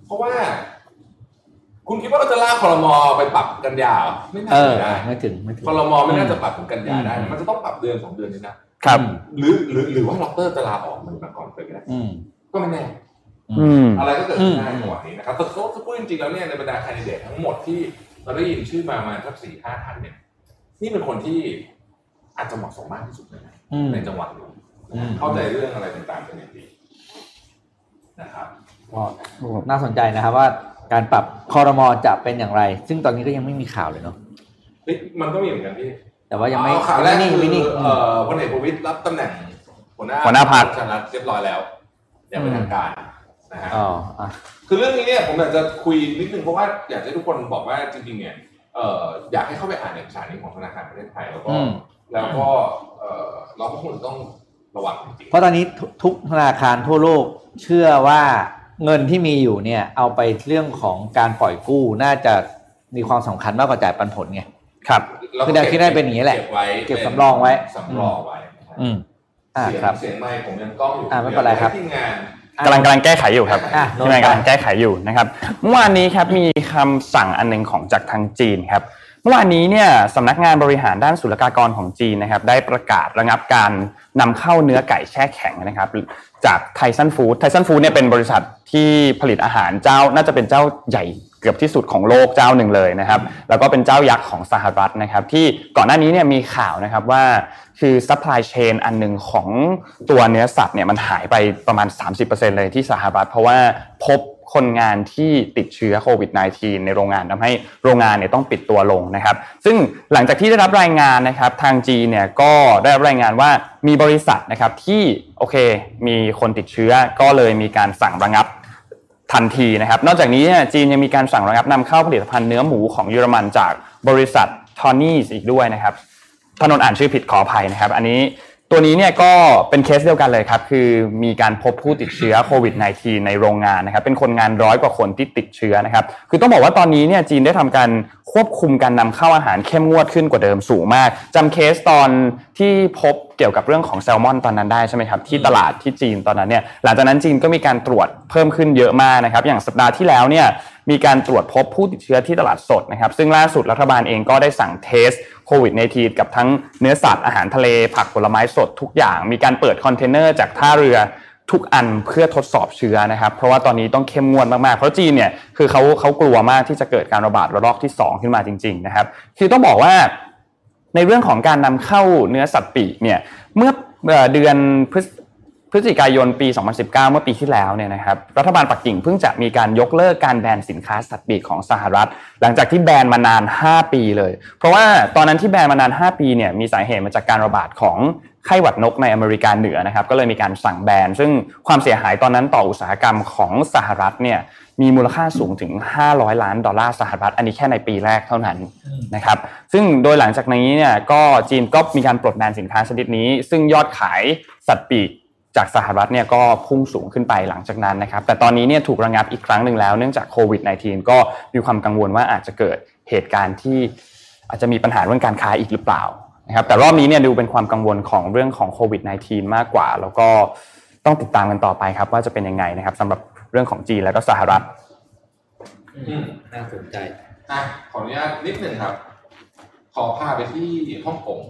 Speaker 3: เพราะว่า คุณคิดว่าเราจะลากคอรมอไปปรับกันยาเหรอไม่น่า
Speaker 4: เออ
Speaker 3: จะได้
Speaker 4: ไม่ถึงไม่ถึง
Speaker 3: คอรมอไม่น่าจะปรับถึงกันยาได้
Speaker 4: อืม
Speaker 3: มันจะต้องปรับเดือนสองเดือนนี้นะ ครับหรือหรือหรือว่าล็อกเตอร์จะลาออกมันมาก่อนไปก็ได้
Speaker 4: อืม
Speaker 3: ก็ไม่แน่
Speaker 2: อืม
Speaker 3: อะไรก็เกิดขึ้นได้
Speaker 4: อืม
Speaker 3: ในจังหวะนี้นะครับแต่เขาพูดจริงๆแล้วเนี่ยในบรรดาแคนดิเดตทั้งหมดที่เราได้ยินชื่อมามาสักสี่ห้าท่านเนี่ยนี่เป็นคนที่อาจจะเหมาะสมมากที่สุดเลยนะ
Speaker 4: อืม
Speaker 3: ในจังหวะนี้
Speaker 4: อืม
Speaker 3: เข้าใจเรื่องอะไรต่างๆเป็นอย่างดีนะครับ
Speaker 4: ก็น่าสนใจนะครับว่าการปรับคอรมอจะเป็นอย่างไร ซึ่งตอนนี้ก็ยังไม่มีข่าวเลยเนาะ
Speaker 3: เฮ้ยมันก็มีเหมือนกันพี่
Speaker 4: แต่ว่ายังไม่
Speaker 3: เอาข่าวแรก
Speaker 4: ไม่นิ่ง
Speaker 3: คื
Speaker 4: ไม่นิ่ง
Speaker 3: อเอ่อพลเอกประวิตยรับตำแหน่งหัวหน้า
Speaker 2: หัวหน้าพรรค
Speaker 3: ชนะเรียบร้อยแล้วอย่างเป็นทางการนะฮะ
Speaker 4: อ๋ออะ
Speaker 3: คือเรื่องนี้เนี่ยผมอยากจะคุยนิดนึงเพราะว่าอยากให้ทุกคนบอกว่าจริงๆเนี่ยเอ่ออยากให้เข้าไปอ่านเอกสารนี้ของธนาคารประเทศไทยแล้วก็
Speaker 4: อืม
Speaker 3: แล้วก็เอ่อเราก็คงต้องระวังจริง
Speaker 4: เพราะตอนนี้ทุกทุกธนาคารทั่วโลกเชื่อว่าเงินที่มีอยู่เนี่ยเอาไปเรื่องของการปล่อยกู้น่าจะมีความสำคัญมากกว่าจ่ายปันผลไง
Speaker 2: ครับ
Speaker 3: ๆแล้ว
Speaker 4: คือแนวคิดได้เป็นอย่างนี้แหละ
Speaker 3: เก็บไว้
Speaker 4: เก็บสำรองไว้
Speaker 3: สำรองไว้
Speaker 4: อืมอ่า
Speaker 3: เสียง
Speaker 4: ครับ
Speaker 3: เสียงไมค์ผมยังกล้องอยู่
Speaker 4: อ่าไม่เป็นไรครับ
Speaker 3: ทีมงาน
Speaker 2: กำลังกำลังแก้ไขอยู่ครับ
Speaker 4: อะ
Speaker 2: ที่นายกำลังแก้ไขอยู่นะครับเมื่อวานนี้ครับมีคำสั่งอันหนึงของจากทางจีนครับเมื่อวานนี้เนี่ยสำนักงานบริหารด้านศุลกากรของจีนนะครับได้ประกาศระงับการนำเข้าเนื้อไก่แช่แข็งนะครับจาก Tyson Foods Tyson Foods เนี่ยเป็นบริษัทที่ผลิตอาหารเจ้าน่าจะเป็นเจ้าใหญ่ เกือบที่สุดของโลกเจ้าหนึ่งเลยนะครับ แล้วก็เป็นเจ้ายักษ์ของสหรัฐนะครับ ที่ก่อนหน้านี้เนี่ยมีข่าวนะครับว่าคือ supply chain อันหนึ่งของตัวเนื้อสัตว์เนี่ยมันหายไปประมาณ 30%เลยที่สหรัฐ เพราะว่าพบคนงานที่ติดเชื้อโควิด -19 ในโรงงานทำให้โรงงานเนี่ยต้องปิดตัวลงนะครับ ซึ่งหลังจากที่ได้รับรายงานนะครับทางจีเนี่ยก็ได้รับรายงานว่ามีบริษัทนะครับที่โอเค มีคนติดเชื้อก็เลยมีการสั่งระงับ ทันทีนะครับ นอกจากนี้จีนยังมีการสั่งระงับนำเข้าผลิตภัณฑ์เนื้อหมูของเยอรมันจากบริษัททอนนี่อีกด้วยนะครับถนนอ่านชื่อผิดขออภัยนะครับ อันนี้ตัวนี้เนี่ยก็เป็นเคสเดียวกันเลยครับ คือมีการพบผู้ติดเชื้อโควิด -19 ในโรงงานนะครับ เป็นคนงานร้อยกว่าคนที่ติดเชื้อนะครับ คือต้องบอกว่าตอนนี้เนี่ยจีนได้ทำการควบคุมการนำเข้าอาหารเข้มงวดขึ้นกว่าเดิมสูงมากจำเคสตอนที่พบ เกี่ยวกับเรื่องของแซลมอนตอนนั้นได้ใช่ไหมครับที่ตลาดที่จีนตอนนั้นเนี่ยหลังจากนั้นจีนก็มีการตรวจเพิ่มขึ้นเยอะมากนะครับ อย่างสัปดาห์ที่แล้วเนี่ยมีการตรวจพบผู้ติดเชื้อที่ตลาดสดนะครับ ซึ่งล่าสุดรัฐบาลเองก็ได้สั่งเทสโควิด -19 กับทั้งเนื้อสัตว์อาหารทะเล ผักผลไม้สดทุกอย่าง มีการเปิดคอนเทนเนอร์จากท่าเรือทุกอันเพื่อทดสอบเชื้อนะครับ เพราะว่าตอนนี้ต้องเข้มงวดมากๆ เพราะจีนเนี่ยคือเขาเขากลัวมากที่จะเกิดการระบาดระลอกที่ 2 ขึ้นมาจริง ๆ นะครับ คือต้องบอกว่า ในเรื่องของการนำเข้าเนื้อสัตว์ปีกเนี่ยเมื่อเอ่อเดือนพฤศพฤศจิกายนปี 2019 เมื่อปีที่แล้วเนี่ยนะครับ รัฐบาลปักกิ่งเพิ่งจะมีการยกเลิกการแบนสินค้าสัตว์ปีกของสหรัฐ หลังจากที่แบนมานาน 5 ปีเลย เพราะว่าตอนนั้นที่แบนมานาน 5 ปีเนี่ยมีสาเหตุมาจากการระบาดของไข้หวัดนกในอเมริกาเหนือนะครับ ก็เลยมีการสั่งแบน ซึ่งความเสียหายตอนนั้นต่ออุตสาหกรรมของสหรัฐเนี่ย มีมูลค่าสูงถึง 500 ล้านดอลลาร์สหรัฐ อันนี้แค่ในปีแรกเท่านั้นนะครับ ซึ่งโดยหลังจากนี้เนี่ยก็จีนก็มีการปลดแบนสินค้าชนิดนี้ ซึ่งยอดขายสัตว์ปีกจากสหรัฐเนี่ยก็พุ่งสูงขึ้นไปหลังจากนั้นนะครับ แต่ตอนนี้เนี่ยถูกระงับอีกครั้งหนึ่งแล้วเนื่องจากโควิด -19 ก็มีความกังวลว่าอาจจะเกิดเหตุการณ์ที่อาจจะมีปัญหาเรื่องการค้าอีกหรือเปล่านะครับ แต่รอบนี้เนี่ยดูเป็นความกังวลของเรื่องของโควิด -19 มากกว่า แล้วก็ต้องติดตามกันต่อไปครับว่าจะเป็นยังไงนะครับสำหรับ เรื่องของจีนแล้วก็สหรัฐ
Speaker 3: อืม
Speaker 4: น่าสนใจ
Speaker 3: อะขออนุญาตนิดหนึ่งครับ ขอพาไปที่ฮ่องกง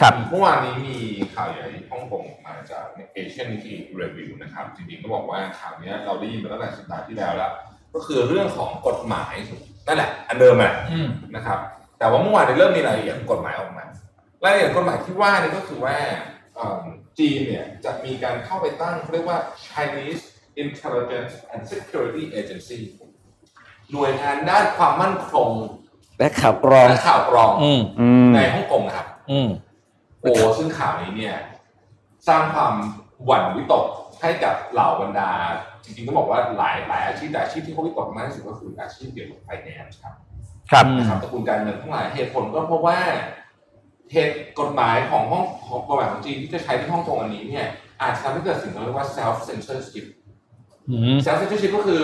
Speaker 2: ครับ
Speaker 3: เมื่อวานนี้มีข่าวใหญ่ฮ่องกงมาจาก Asian Nikkei Review นะครับ จริงๆก็บอกว่าข่าวเนี้ยเราได้ยินมาตั้งแต่สัปดาห์ที่แล้วแล้ว ก็คือเรื่องของกฎหมายนั่นแหละ อันเดิมแหละ
Speaker 4: อืม
Speaker 3: นะครับ แต่ว่าเมื่อวานนี้เริ่มมีรายละเอียดของกฎหมายออกมารายละเอียดกฎหมายที่ว่านี่ก็คือว่าเอิ่มจีนเนี่ยจะมีการเข้าไปตั้งเขาเรียกว่า Chinese Intelligence and Security Agency หน่วยงานด้านความมั่นคง
Speaker 4: และข่าวกรอง
Speaker 3: และข่าวกรอง
Speaker 4: อืม
Speaker 2: อืม
Speaker 3: ในฮ่องกงนะครับ
Speaker 4: อืม
Speaker 3: โอ้ซึ่งข่าวนี้เนี่ย สร้างความหวั่นวิตกให้กับเหล่าบรรดา จริงๆต้องบอกว่าหลายหลายอาชีพแต่อาชีพที่เขาวิตกมากที่สุดก็คืออาชีพเกี่ยวกับไฟแนนซ์ครับ
Speaker 2: ครับ
Speaker 4: อืม
Speaker 3: นะครับตระกูลการเงินทั้งหลายเหตุผลก็เพราะว่าเหตุกฎหมายของห้องของกฎหมายของจีนที่จะใช้ที่ฮ่องกงอันนี้เนี่ยอาจจะทำให้เกิดสิ่งที่เรียกว่า self censorship
Speaker 4: อืม
Speaker 3: self censorship ก็คือ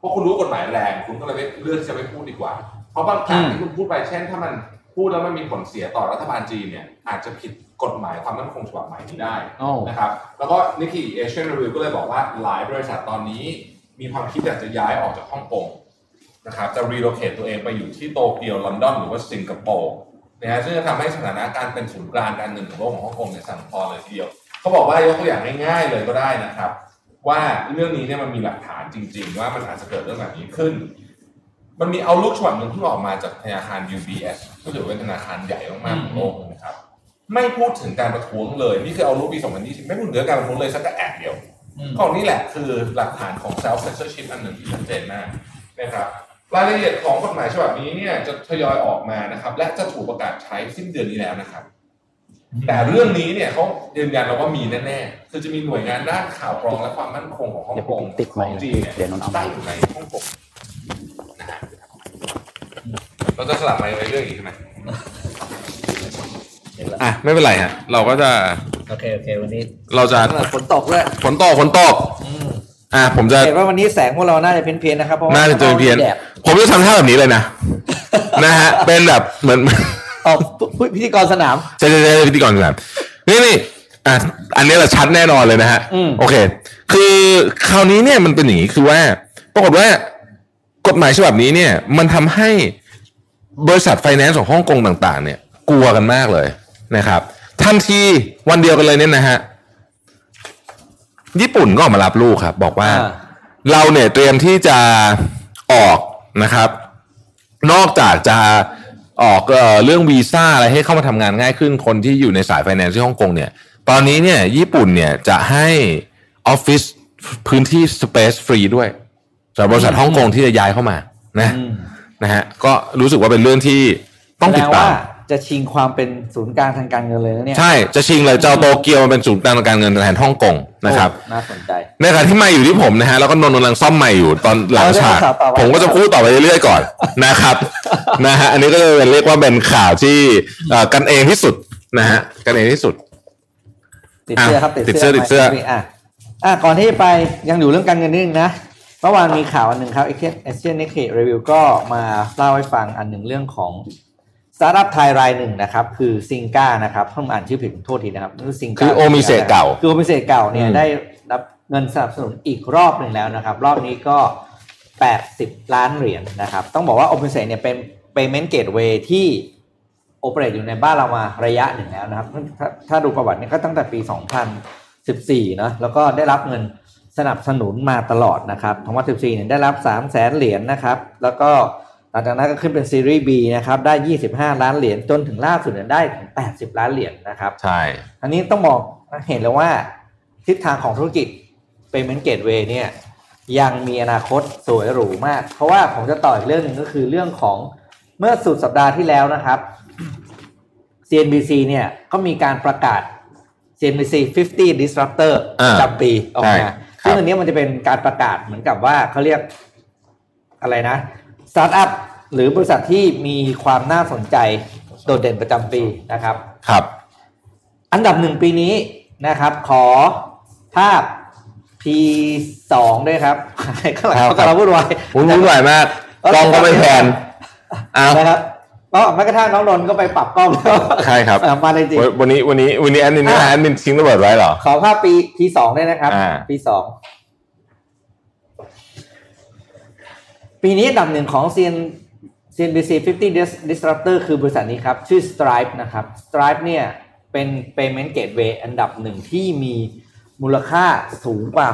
Speaker 3: พอคุณรู้กฎหมายแรง คุณก็เลยไม่เลือกที่จะไม่พูดดีกว่า เพราะบางครั้ง
Speaker 4: อืม
Speaker 3: ที่คุณพูดไปเช่น ถ้ามันพูดแล้วมันมีผลเสียต่อรัฐบาลจีนเนี่ยอาจจะผิดกฎหมายความมั่นคงฉบับใหม่นี้ได้
Speaker 4: โอ้
Speaker 3: นะครับแล้วก็นิกกี้เอเชียนรีวิวก็เลยบอกว่าหลายบริษัทตอนนี้ มีความคิดอยากจะย้ายออกจากฮ่องกงนะครับจะรีโลเคตตัวเองไปอยู่ที่โตเกียวลอนดอนหรือว่าสิงคโปร์นะฮะซึ่งจะทำให้สถานะการเป็นศูนย์กลางการเงินของโลกของฮ่องกงเนี่ยสั่นคลอนเลยทีเดียว เขาบอกว่ายกตัวอย่างง่ายๆเลยก็ได้นะครับ ว่าเรื่องนี้เนี่ยมันมีหลักฐานจริง ๆ ว่ามันอาจจะเกิดเรื่องแบบนี้ขึ้น มันมีเอาลุกฉบับหนึ่งที่ออกมาจากธนาคาร UBS ก็ถือว่าเป็นธนาคารใหญ่มากๆของโลกนะครับ ไม่พูดถึงการประท้วงเลย นี่คือเอารูปปี 2020 ไม่พูดถึงการประท้วงเลยสักแต่แอะเดียวของนี่แหละคือหลักฐานของ self censorship อันหนึ่งที่ชัดเจนมากนะครับรายละเอียดของกฎหมายฉบับนี้เนี่ยจะทยอยออกมานะครับ และจะถูกประกาศใช้สิ้นเดือนนี้แล้วนะครับ แต่เรื่องนี้เนี่ยเขายืนยันแล้วว่ามีแน่ๆคือจะมีหน่วยงานด้านข่าวกรองและความมั่นคงของฮ่องกง
Speaker 2: เดี๋ยวผมติดไมค์
Speaker 3: ของจีนเนี่ย
Speaker 2: เดี๋ยวนนท์เอาไมค์
Speaker 3: ตั้งอยู่ในฮ่องกงนะฮะเราจะสลับไมค์ไว้เรื่องอีกใช่ไหม
Speaker 4: เห็นแล้ว
Speaker 3: อะไม่เป็นไรฮะเราก็จะ
Speaker 4: โอเคโอเควันนี้
Speaker 3: เราจะ
Speaker 4: ฝนตกด้วย
Speaker 3: ฝนตกฝนตก
Speaker 4: อืม
Speaker 3: อะผมจะ
Speaker 4: เห็นว่าวันนี้แสงพวกเราน่าจะเพี้ยนๆนะครับเพราะว่า
Speaker 3: น่าจะเจอเพี้ยน
Speaker 4: แดด
Speaker 3: ผมจะทำท่าแบบนี้เลยนะนะฮะเป็นแบบเหมือน
Speaker 4: อตอบพิธีกรสนาม
Speaker 3: ใช่ใช่ใช่พิธีกรครับนี่นี่อะอันนี้แหละชัดแน่นอนเลยนะฮะ
Speaker 4: อืม
Speaker 3: โอเค คือคราวนี้เนี่ยมันเป็นอย่างนี้คือว่าปรากฏว่ากฎหมายฉบับนี้เนี่ย มันทำให้บริษัทไฟแนนซ์ของฮ่องกงต่างๆ เนี่ย กลัวกันมากเลยนะครับทันทีวันเดียวกันเลยเนี่ยนะฮะญี่ปุ่นก็ออกมารับลูกครับ บอกว่า
Speaker 4: อ่า
Speaker 3: เราเนี่ยเตรียมที่จะออกนะครับ นอกจากจะ ออกเอ่อเรื่องวีซ่าอะไรให้เข้ามาทำงานง่ายขึ้นคนที่อยู่ในสายไฟแนนซ์ที่ฮ่องกงเนี่ย ตอนนี้เนี่ยญี่ปุ่นเนี่ยจะให้ออฟฟิศพื้นที่สเปซฟรีด้วยสำหรับบริษัทฮ่องกงที่จะย้ายเข้ามานะ
Speaker 4: อืม
Speaker 3: นะฮะก็รู้สึกว่าเป็นเรื่องที่ต้องติด
Speaker 4: แส
Speaker 3: ตาม
Speaker 4: ว่า จะชิงความเป็นศูนย์กลางทางการเงินเลยนะเนี่ย
Speaker 3: ใช่จะชิงเลยจะเอาโตเกียวมาเป็นศูนย์กลางทางการเงินแทนฮ่องกงนะครับ
Speaker 4: โอ้น่าสนใจ
Speaker 3: ในขณะที่ไม่อยู่ที่ผมนะฮะแล้วก็นนท์กำลังซ่อมไม่อยู่ตอนหลังฉาก
Speaker 4: เอาเรื่องข่าวต่อไป
Speaker 3: ผมก็จะพูดต่อไปเรื่อยๆก่อนนะครับนะฮะอันนี้ก็จะเป็นเรียกว่าเป็นข่าวที่เอ่อกันเองที่สุดนะฮะกันเองที่สุด
Speaker 4: ติดเสื้อครับ
Speaker 3: ติดเสื้อติดเสื้อ
Speaker 4: อะอะก่อนที่ไปยังอยู่เรื่องการเงินนิดนึงนะเมื่อวานมีข่าวอันหนึ่งครับ Asian Asian Nikkei Review ก็มาเล่าให้ฟังอันหนึ่งเรื่องของ สตาร์ทอัพไทยรายหนึ่งนะครับ คือ Synqa นะครับผมอ่านชื่อผิดโทษทีนะครับคือ Synqa
Speaker 3: คือ Omise เก่า
Speaker 4: คือ Omise เก่าเนี่ย
Speaker 3: อืม
Speaker 4: ได้รับเงินสนับสนุนอีกรอบหนึ่งแล้วนะครับ รอบนี้ก็ 80 ล้านเหรียญนะครับ ต้องบอกว่า Omise เนี่ยเป็น payment gateway ที่โอเปเรตอยู่ในบ้านเรามาระยะหนึ่งแล้วนะครับถ้าถ้าดูประวัติเนี่ยก็ตั้งแต่ปี 2014เนอะแล้วก็ได้รับเงินสนับสนุนมาตลอดนะครับ2014เนี่ยได้รับ 3 0 0แสนเหรียญนะครับ แล้วก็ห ลังจากนั้นก็ขึ้นเป็นซีรีส์ B นะครับได้ 25 ล้านเหรียญจนถึงล่าสุดเนี่ยได้ถึง 80 ล้านเหรียญนะครับ
Speaker 3: ใช่
Speaker 4: อันนี้ต้องบอกเห็นแล้วว่าทิศทางของธุรกิจ Payment Gateway เนี่ยยังมีอนาคตสวยหรูมาก เพราะว่าผมจะต่ออีกเรื่องหนึ่งก็คือเรื่องของเมื่อสุดสัปดาห์ที่แล้วนะครับ CNBC เนี่ยก็มีการประกาศ CNBC 50 Disruptor
Speaker 3: อ่า
Speaker 4: ประจำปีออก
Speaker 3: ใช่
Speaker 4: มา
Speaker 3: ครับ
Speaker 4: ซึ่งอันเนี้ยมันจะเป็นการประกาศเหมือนกับว่าเขาเรียกอะไรนะ สตาร์ทอัพหรือบริษัทที่มีความน่าสนใจโดดเด่นประจำปีนะครับ
Speaker 3: ครับ
Speaker 4: อันดับหนึ่งปีนี้นะครับ ขอภาพ P2 ด้วยครับข้างหลัง
Speaker 3: ครับ
Speaker 4: เขากำลังวุ่นวาย
Speaker 3: วุ่นวายมากกล้องก็ไม่แพนอ้าว
Speaker 4: นะครับก็แม้กระทั่งน้องนนท์ก็ไปปรับกล้องแล้ว
Speaker 3: ใช่ครับ
Speaker 4: เออมาเลยจริง
Speaker 3: วันนี้วันนี้วันนี้แอดมิน
Speaker 4: อะ
Speaker 3: แอดมินทิ้งระเบิดไว้เหรอ
Speaker 4: ขอภาพปี P2 ด้วยนะครับ
Speaker 3: อ่า
Speaker 4: P2 ปีนี้อันดับหนึ่งของ CN CNBC 50 Dis- Disruptor คือบริษัทนี้ครับ ชื่อ Stripe นะครับ Stripe เนี่ยเป็น payment gateway อันดับหนึ่งที่มีมูลค่าสูงกว่า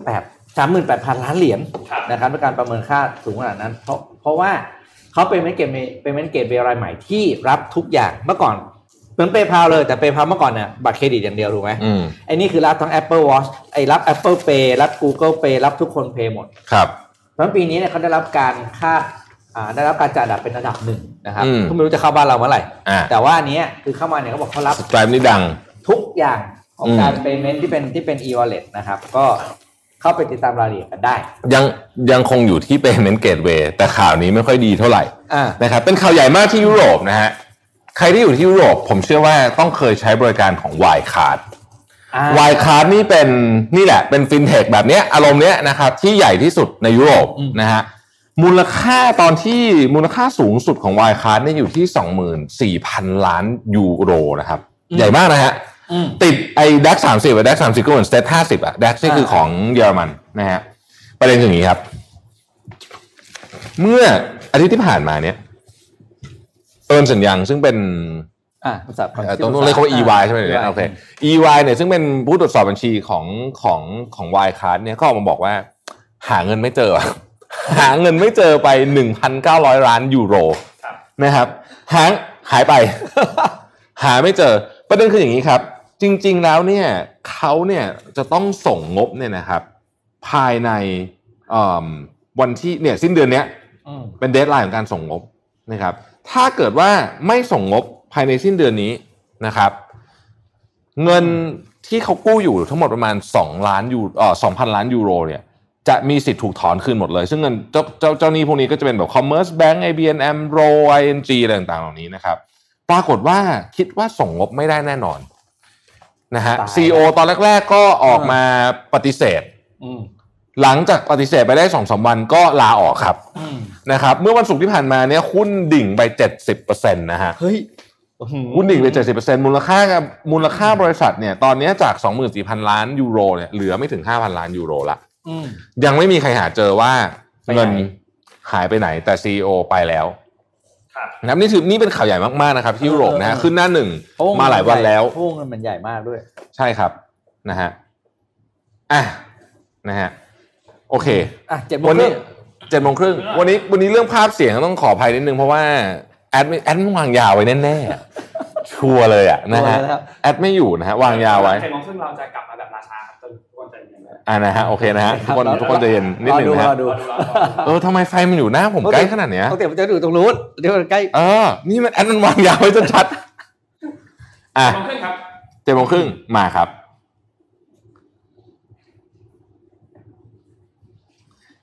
Speaker 4: 68 38,000 ล้านเหรียญ
Speaker 2: ครับ
Speaker 4: นะครับด้วยการประเมินค่าสูงขนาดนั้น เพราะเพราะว่าเขาเป็น payment gateway payment gateway รายใหม่ที่รับทุกอย่างเมื่อก่อนเหมือน PayPal เลยแต่ PayPal เมื่อก่อนเนี่ยบัตรเครดิตอย่างเดียวถูกไหม
Speaker 3: อืม
Speaker 4: ไอ้นี่คือรับทั้ง Apple Watch ไอ้รับ Apple Pay รับ Google Pay รับทุกคน Pay หมด
Speaker 3: ครับ
Speaker 4: เพ ราะฉะนั้นปีนี้เนี่ยเขาได้รับการคาดอ่าได้รับการจัดอันดับเป็นอันดับหนึ่งนะครับ
Speaker 3: อืม
Speaker 4: ก็ไม่รู้จะเข้าบ้านเราเมื่อไหร่
Speaker 3: อ่า
Speaker 4: แต่ว่าอันเนี้ยคือเข้ามาเนี่ยเขาบอกเขารับ
Speaker 3: สไตรป์นี่ดัง
Speaker 4: ทุกอย่างของ
Speaker 3: อืม
Speaker 4: การ payment ที่เป็นที่เป็น e-wallet นะครับ ก็เข้าไปติดตามรายละเอียดกันได้
Speaker 3: ยังยังคงอยู่ที่ payment gateway แต่ข่าวนี้ไม่ค่อยดีเท่าไหร่
Speaker 4: อ่า
Speaker 3: นะครับเป็นข่าวใหญ่มากที่ยุโรปนะฮะใครที่อยู่ที่ยุโรปผมเชื่อว่าต้องเคยใช้บริการของ y c a r d
Speaker 4: ว
Speaker 3: y c a r d นี่เป็นนี่แหละเป็นฟินเทคแบบเนี้ยอารมณ์เนี้ยนะครับที่ใหญ่ที่สุดในยุโรป
Speaker 4: อืม
Speaker 3: นะฮะมูลค่าตอนที่มูลค่าสูงสุดของ y c a r d เนี่ยอยู่ที่ 24,000 ล้านยูโรนะครับ ใหญ่มากนะฮะ
Speaker 4: อืม
Speaker 3: ติดไอ้ DAX สามสิบ DAX สามสิบก็เหมือนสเตทห้าสิบอะ DAX นี่คือของเยอรมันนะฮะประเด็นคืออย่างนี้ครับ เมื่ออาทิตย์ที่ผ่านมาเนี่ย Ernst & Young ซึ่งเป็น
Speaker 4: อ่าภาษา
Speaker 3: เอ่อต้องต้องเรียกเขาว่า EY ใช่ไหมเนี่ยโอเค EY เนี่ยซึ่งเป็นผู้ตรวจสอบบัญชีของของของ Wirecard เนี่ยก็ออกมาบอกว่า หาเงินไม่เจอ หาเงินไม่เจอไป 1,900 ล้านยูโร
Speaker 2: ครับ
Speaker 3: นะครับหางหายไป หาไม่เจอ ประเด็นคืออย่างนี้ครับ จริง ๆแล้วเนี่ยเขาเนี่ยจะต้องส่งงบเนี่ยนะครับ ภายในเอิ่มวันที่เนี่ยสิ้นเดือนเนี้ย
Speaker 4: อืม
Speaker 3: เป็น deadline ของการส่งงบนะครับ ถ้าเกิดว่าไม่ส่งงบ ภายในสิ้นเดือนนี้นะครับ เงินที่เขากู้อยู่ทั้งหมดประมาณ 2 ล้านยูเอ่อ2,000 ล้านยูโรเนี่ยจะมีสิทธิ์ถูกถอนคืนหมดเลย ซึ่งเงินเจ้าเจ้าเจ้าหนี้พวกนี้ก็จะเป็นแบบ Commerce Bank ABN AMRO ING อะไรต่างๆเหล่านี้นะครับ ปรากฏว่าคิดว่าส่งงบไม่ได้แน่นอนนะฮะ
Speaker 4: ตาย
Speaker 3: CEO ตอนแรก ๆ ก็ออกมาปฏิเสธ
Speaker 4: อืม
Speaker 3: หลังจากปฏิเสธไปได้สองสามวันก็ลาออกครับ
Speaker 4: อืม
Speaker 3: นะครับ เมื่อวันศุกร์ที่ผ่านมาเนี่ยหุ้นดิ่งไป70%นะฮะ
Speaker 4: เฮ้ย
Speaker 3: หุ้นดิ่งไปเจ็ดสิบเปอร์เซ็นมูลค่ากับมูลค่าบริษัทเนี่ยตอนนี้จากสองหมื่นสี่พันล้านยูโรเนี่ยเหลือไม่ถึงห้าพันล้านยูโรละ
Speaker 4: อืม
Speaker 3: ยังไม่มีใครหาเจอว่า
Speaker 4: ไปไหน
Speaker 3: เงินหายไปไหน แต่ซีอไปแล้ว
Speaker 2: ครับ
Speaker 3: นะครับนี่ถือนี่เป็นข่าวใหญ่มากๆนะครับที่ยุโรปนะฮะ
Speaker 4: เออ
Speaker 3: ขึ้นหน้าหนึ่ง
Speaker 4: เพระ
Speaker 3: มาหลายวันแล้ว
Speaker 4: เพราะวงเงินมันใหญ่มากด้วย
Speaker 3: ใช่ครับนะฮะอะนะฮะโอเค
Speaker 4: อะเจ็ดโมง
Speaker 3: วัน
Speaker 4: ครึ่
Speaker 3: นี้
Speaker 4: ง
Speaker 3: เจ็ดโมงครึ่งวันนี้วันนี้เรื่องภาพเสียงต้องขออภัยนิดนึงเพราะว่า แอดไม่แอดไม่วางยาวไว้แน่ๆชัวร์เลยอะนะฮะ
Speaker 4: ชัวร์แล้ว
Speaker 3: แอดไม่อยู่นะฮะวางยาวไว้
Speaker 2: เจ็ดโมงครึ่งเราจะกลับมาแบบราชาครับทุกคนใจเย็นเลย
Speaker 3: อ่านะฮะโอเคนะฮะทุกคน
Speaker 4: ครับ
Speaker 3: ทุกคนใจะเย็นนิดหนึ่งนะ
Speaker 4: ร
Speaker 3: ฮะ
Speaker 4: อดู
Speaker 2: รอดูรอดู
Speaker 3: เออทำไมไฟมันอยู่หน้าผมใกล้ขนาดเนี้ย
Speaker 4: ปกติมันจะอยู่ตรงนู้นเดี๋ยวมันใกล้
Speaker 3: เออนี่มันแอดมันวางยาวไว้จนชัดอะ
Speaker 2: เจ็ดโมงครึ่งครับ
Speaker 3: เจ็ดโมงครึ่งมาครับ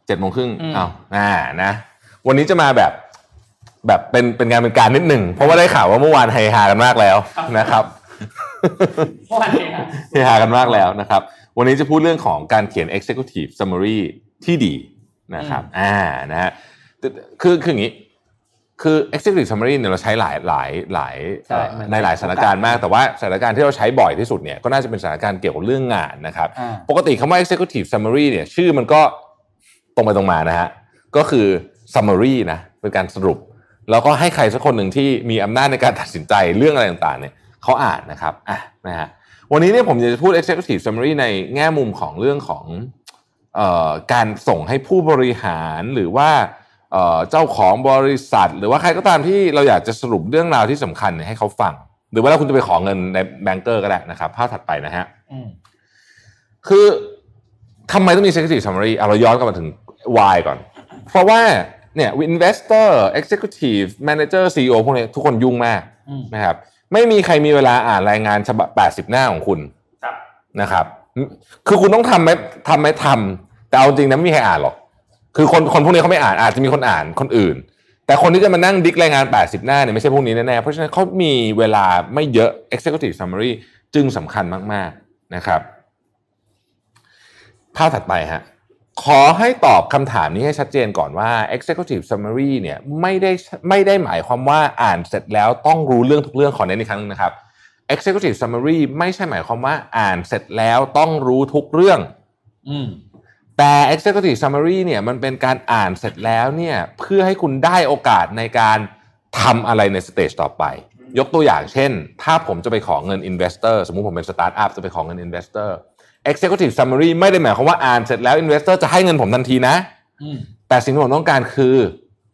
Speaker 3: เจ็ดโมงครึ่ง
Speaker 4: อืม
Speaker 3: เอาอ่านะ วันนี้จะมาแบบ แบบเป็นเป็นงานเป็นการนิดหนึ่ง เพราะว่าได้ข่าวว่าเมื่อวานเฮฮากันมากแล้วนะครับ
Speaker 2: เมื่อวานเองครับ
Speaker 3: เฮฮากันมากแล้วนะครับ วันนี้จะพูดเรื่องของการเขียน executive summary ที่ดีนะครับอ่านะฮะคือคืออย่างนี้คือ executive summary เนี่ยเราใช้หลายหลายหลาย
Speaker 4: ใช่
Speaker 3: เอ่อ
Speaker 4: มัน
Speaker 3: ในหลายสถานการณ์มากแต่ว่าสถานการณ์ที่เราใช้บ่อยที่สุดเนี่ยก็น่าจะเป็นสถานการณ์เกี่ยวกับเรื่องงานนะครับ
Speaker 4: อ่า
Speaker 3: ปกติคำว่า executive summary เนี่ยชื่อมันก็ตรงไปตรงมานะฮะก็คือ summary นะเป็นการสรุป แล้วก็ให้ใครสักคนหนึ่งที่มีอำนาจในการตัดสินใจเรื่องอะไรต่างๆเนี่ยเขาอ่านนะครับอะนะฮะวันนี้เนี่ยผมจะพูด executive summary ในแง่มุมของเรื่องของเออการส่งให้ผู้บริหารหรือว่าเอ่อเจ้าของบริษัท หรือว่าใครก็ตามที่เราอยากจะสรุปเรื่องราวที่สำคัญเนี่ยให้เขาฟัง หรือว่าถ้าคุณจะไปขอเงินในแบงก์เกอร์ก็ได้นะครับภาพถัดไปนะฮะ
Speaker 4: อืม
Speaker 3: คือทำไมต้องมี executive summary เอาเราย้อนกลับมาถึง why ก่อน เพราะว่า เนี่ย investor executive manager CEO พวกนี้ทุกคนยุ่งมาก
Speaker 4: อืม
Speaker 3: นะครับไม่มีใครมีเวลาอ่านรายงานฉบับ 80 หน้าของคุณ
Speaker 2: ครับ
Speaker 3: นะครับ คือคุณต้องทำไหมทำไหมทำแต่เอาจริงนะไม่มีใครอ่านหรอก คือคนคนพวกนี้เขาไม่อ่านอาจจะมีคนอ่านคนอื่น แต่คนที่จะมานั่งดิกรายงาน 80 หน้าเนี่ยไม่ใช่พวกนี้แน่ๆเพราะฉะนั้นเขามีเวลาไม่เยอะ executive summary จึงสำคัญมาก ๆนะครับ ภาพถัดไปฮะ ขอให้ตอบคำถามนี้ให้ชัดเจนก่อนว่า executive summary เนี่ยไม่ได้ไม่ได้หมายความว่าอ่านเสร็จแล้วต้องรู้เรื่องทุกเรื่องขอเน้นอีกครั้งหนึงนะครับ executive summary ไม่ใช่หมายความว่าอ่านเสร็จแล้วต้องรู้ทุกเรื่อง
Speaker 4: อืม
Speaker 3: แต่ executive summary เนี่ยมันเป็นการอ่านเสร็จแล้วเนี่ยเพื่อให้คุณได้โอกาสในการทำอะไรใน stage ต่อไป ยกตัวอย่างเช่น ถ้าผมจะไปขอเงิน investor สมมุติผมเป็นสตาร์ทอัพจะไปขอเงิน investor executive summary ไม่ได้หมายความว่าอ่านเสร็จแล้ว investor จะให้เงินผมทันทีนะ
Speaker 4: อืม
Speaker 3: แต่สิ่งที่ผมต้องการคือ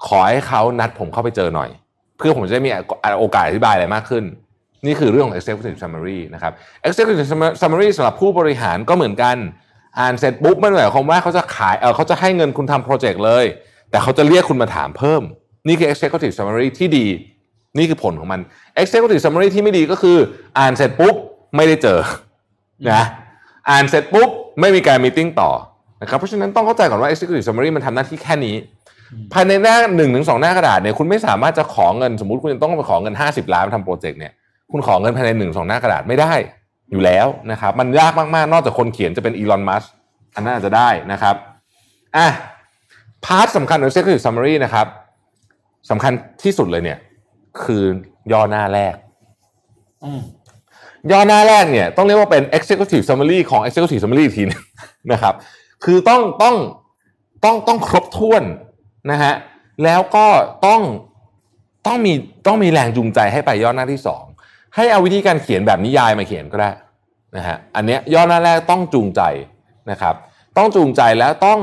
Speaker 3: ขอให้เขานัดผมเข้าไปเจอหน่อย เพื่อผมจะได้มีโอกาสอธิบายอะไรมากขึ้น นี่คือเรื่องของ executive summary นะครับ executive summary สำหรับผู้บริหารก็เหมือนกัน อ่านเสร็จปุ๊บไม่ได้หมายความว่าเขาจะขายเออเขาจะให้เงินคุณทำโปรเจกต์เลย แต่เขาจะเรียกคุณมาถามเพิ่ม นี่คือ executive summary ที่ดี นี่คือผลของมัน executive summary ที่ไม่ดีก็คือ อ่านเสร็จปุ๊บไม่ได้เจอนะ อ่านเสร็จปุ๊บไม่มีการมีติ้งต่อนะครับเพราะฉะนั้นต้องเข้าใจก่อนว่า executive summary มันทำหน้าที่แค่นี้ ภายในหน้าหนึ่งถึงสองหน้ากระดาษเนี่ยคุณไม่สามารถจะขอเงินสมมติคุณจะต้องไปขอเงิน 50 ล้านมาทำโปรเจกต์เนี่ยคุณขอเงินภายในหนึ่งสองหน้ากระดาษไม่ได้อยู่แล้วนะครับมันยากมากๆ นอกจากคนเขียนจะเป็นอีลอนมัสอันนั้นอาจจะได้นะครับอะพาร์ทสำคัญของ executive summary นะครับสำคัญที่สุดเลยเนี่ย คือย่อหน้าแรก
Speaker 4: อืม
Speaker 3: ย่อหน้าแรกเนี่ยต้องเรียกว่าเป็น executive summary ของ executive summary อีกทีหนึงนะครับ คือต้องต้องต้องต้องครบถ้วนนะฮะแล้วก็ต้องต้องมีต้องมีแรงจูงใจให้ไปย่อหน้าที่สองให้เอาวิธีการเขียนแบบนิยายมาเขียนก็ได้นะฮะอันเนี้ยย่อหน้าแรกต้องจูงใจนะครับ ต้องจูงใจแล้วต้อง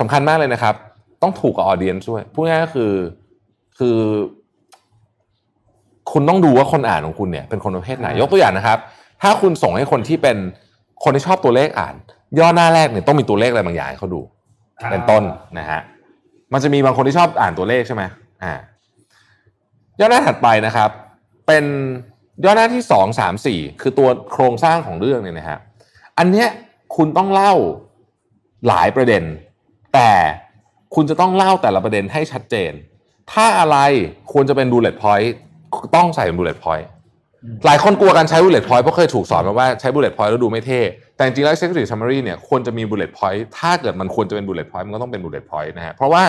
Speaker 3: สำคัญมากเลยนะครับ ต้องถูกกับออเดียนช่วยพูดง่ายๆก็คือคือ คุณต้องดูว่าคนอ่านของคุณเนี่ยเป็นคนประเภทไหนยกตัวอย่างนะครับ ถ้าคุณส่งให้คนที่เป็นคนที่ชอบตัวเลขอ่าน ย่อหน้าแรกเนี่ยต้องมีตัวเลขอะไรบางอย่างให้เขาดู เป็นต้นนะฮะมันจะมีบางคนที่ชอบอ่านตัวเลขใช่ไหมอ่าย่อหน้าถัดไปนะครับ เป็นย่อหน้าที่สองสามสี่คือตัวโครงสร้างของเรื่องเนี่ยนะฮะอันเนี้ยคุณต้องเล่าหลายประเด็น แต่คุณจะต้องเล่าแต่ละประเด็นให้ชัดเจน ถ้าอะไรควรจะเป็น bullet point ต้องใส่เป็น bullet point หลายคนกลัวการใช้ bullet point เพราะเคยถูกสอนมาว่าใช้ bullet point แล้วดูไม่เท่แต่จริงๆแล้ว executive summary เนี่ยควรจะมี bullet point ถ้าเกิดมันควรจะเป็น bullet point มันก็ต้องเป็น bullet point นะฮะเพราะว่า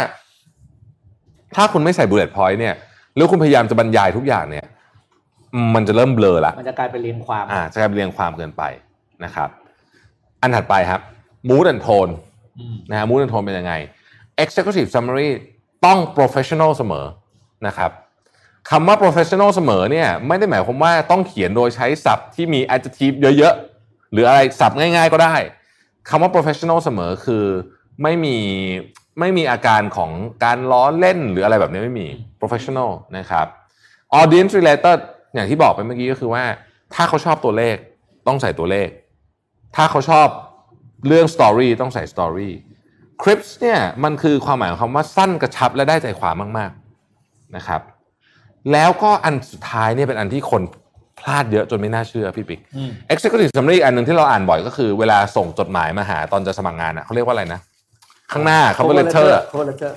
Speaker 3: ถ้าคุณไม่ใส่ bullet point เนี่ยแล้วคุณพยายามจะบรรยายทุกอย่างเนี่ย มันจะเริ่มเบลอละ
Speaker 4: มันจะกลายเป็นเรียงความ
Speaker 3: อ่าจะกลายเป็นเรียงความเกินไปนะครับ อันถัดไปครับ mood and tone
Speaker 4: อืม
Speaker 3: นะฮะ mood and tone เป็นยังไง executive summary ต้อง professional เสมอนะครับ คำว่า professional เสมอเนี่ยไม่ได้หมายความว่าต้องเขียนโดยใช้ศัพท์ที่มี adjective เยอะๆ หรืออะไรศัพท์ง่ายๆก็ได้คำว่า professional เสมอคือไม่มีไม่มีอาการของการล้อเล่นหรืออะไรแบบนี้ไม่มี professional นะครับ audience related อย่างที่บอกไปเมื่อกี้ก็คือว่า ถ้าเขาชอบตัวเลขต้องใส่ตัวเลข ถ้าเขาชอบเรื่อง story ต้องใส่ story Crips เนี่ยมันคือความหมายของคำว่าสั้นกระชับและได้ใจความมาก ๆ นะครับ แล้วก็อันสุดท้ายเนี่ยเป็นอันที่คนพลาดเยอะจนไม่น่าเชื่อพี่ปิ๊ก
Speaker 4: อืม
Speaker 3: Executive Summary อันหนึ่งที่เราอ่านบ่อยก็คือเวลาส่งจดหมายมาหาตอนจะสมัครงานอะเขาเรียกว่าอะไรนะ ข้างหน้าเขาเป็น letter อะ
Speaker 4: cover letter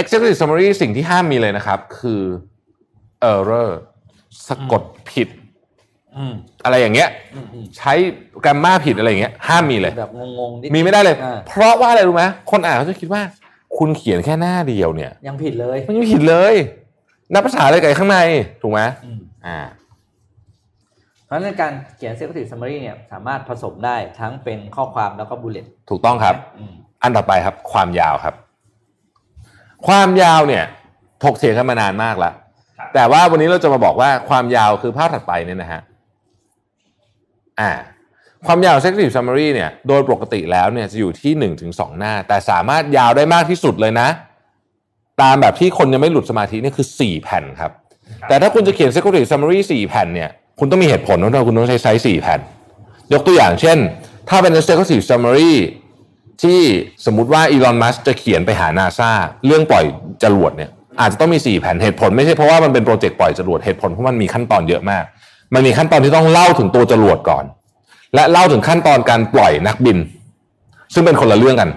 Speaker 3: Executive Summary สิ่งที่ห้ามมีเลยนะครับ คือ error สะกดผิด
Speaker 4: อืม
Speaker 3: อะไรอย่างเงี้ย
Speaker 4: อืมอืม
Speaker 3: ใช้แกรมมาผิดอะไรอย่างเงี้ย ห้ามมีเลย
Speaker 4: แบบงงๆนิด
Speaker 3: มีไม่ได้เลย
Speaker 4: อ่า
Speaker 3: เพราะว่าอะไรรู้ไหมคนอ่านเขาจะคิดว่า คุณเขียนแค่หน้าเดียวเนี่ย
Speaker 4: ยังผิดเลย
Speaker 3: มันยังผิดเลย นับภาษาอะไรกับไอ้ข้างในถูกไหม
Speaker 4: อืม
Speaker 3: อ่า
Speaker 4: เพราะฉะนั้นการเขียน executive summary เนี่ยสามารถผสมได้ทั้งเป็นข้อความแล้วก็ bullet
Speaker 3: ถูกต้องครับ
Speaker 4: อืม
Speaker 3: อันต่อไปครับ ความยาวครับ ความยาวเนี่ยถกเถียงกันมานานมากแล้ว
Speaker 2: ครับ
Speaker 3: แต่ว่าวันนี้เราจะมาบอกว่าความยาวคือภาพถัดไปเนี่ยนะฮะอ่า ความยาว executive summary เนี่ย โดยปกติแล้วเนี่ยจะอยู่ที่1นถึงสหน้า แต่สามารถยาวได้มากที่สุดเลยนะ ตามแบบที่คนยังไม่หลุดสมาธินี่คือ 4 แผ่นครับ แต่ถ้าคุณจะเขียน executive summary 4 แผ่นเนี่ยคุณต้องมีเหตุผลว่าคุณต้องใช้ไซส์4แผ่น ยกตัวอย่างเช่น ถ้าเป็น executive summary ที่สมมุติว่าอีลอนมัสจะเขียนไปหานาซาเรื่องปล่อยจรวดเนี่ยอาจจะต้องมี 4 แผ่นเหตุผลไม่ใช่เพราะว่ามันเป็นโปรเจกต์ปล่อยจรวดเหตุผลเพราะมันมีขั้นตอนเยอะมาก มันมีขั้นตอนที่ต้องเล่าถึงตัวจรวดก่อน และเล่าถึงขั้นตอนการปล่อยนักบิน ซึ่งเป็นคนละเรื่องกัน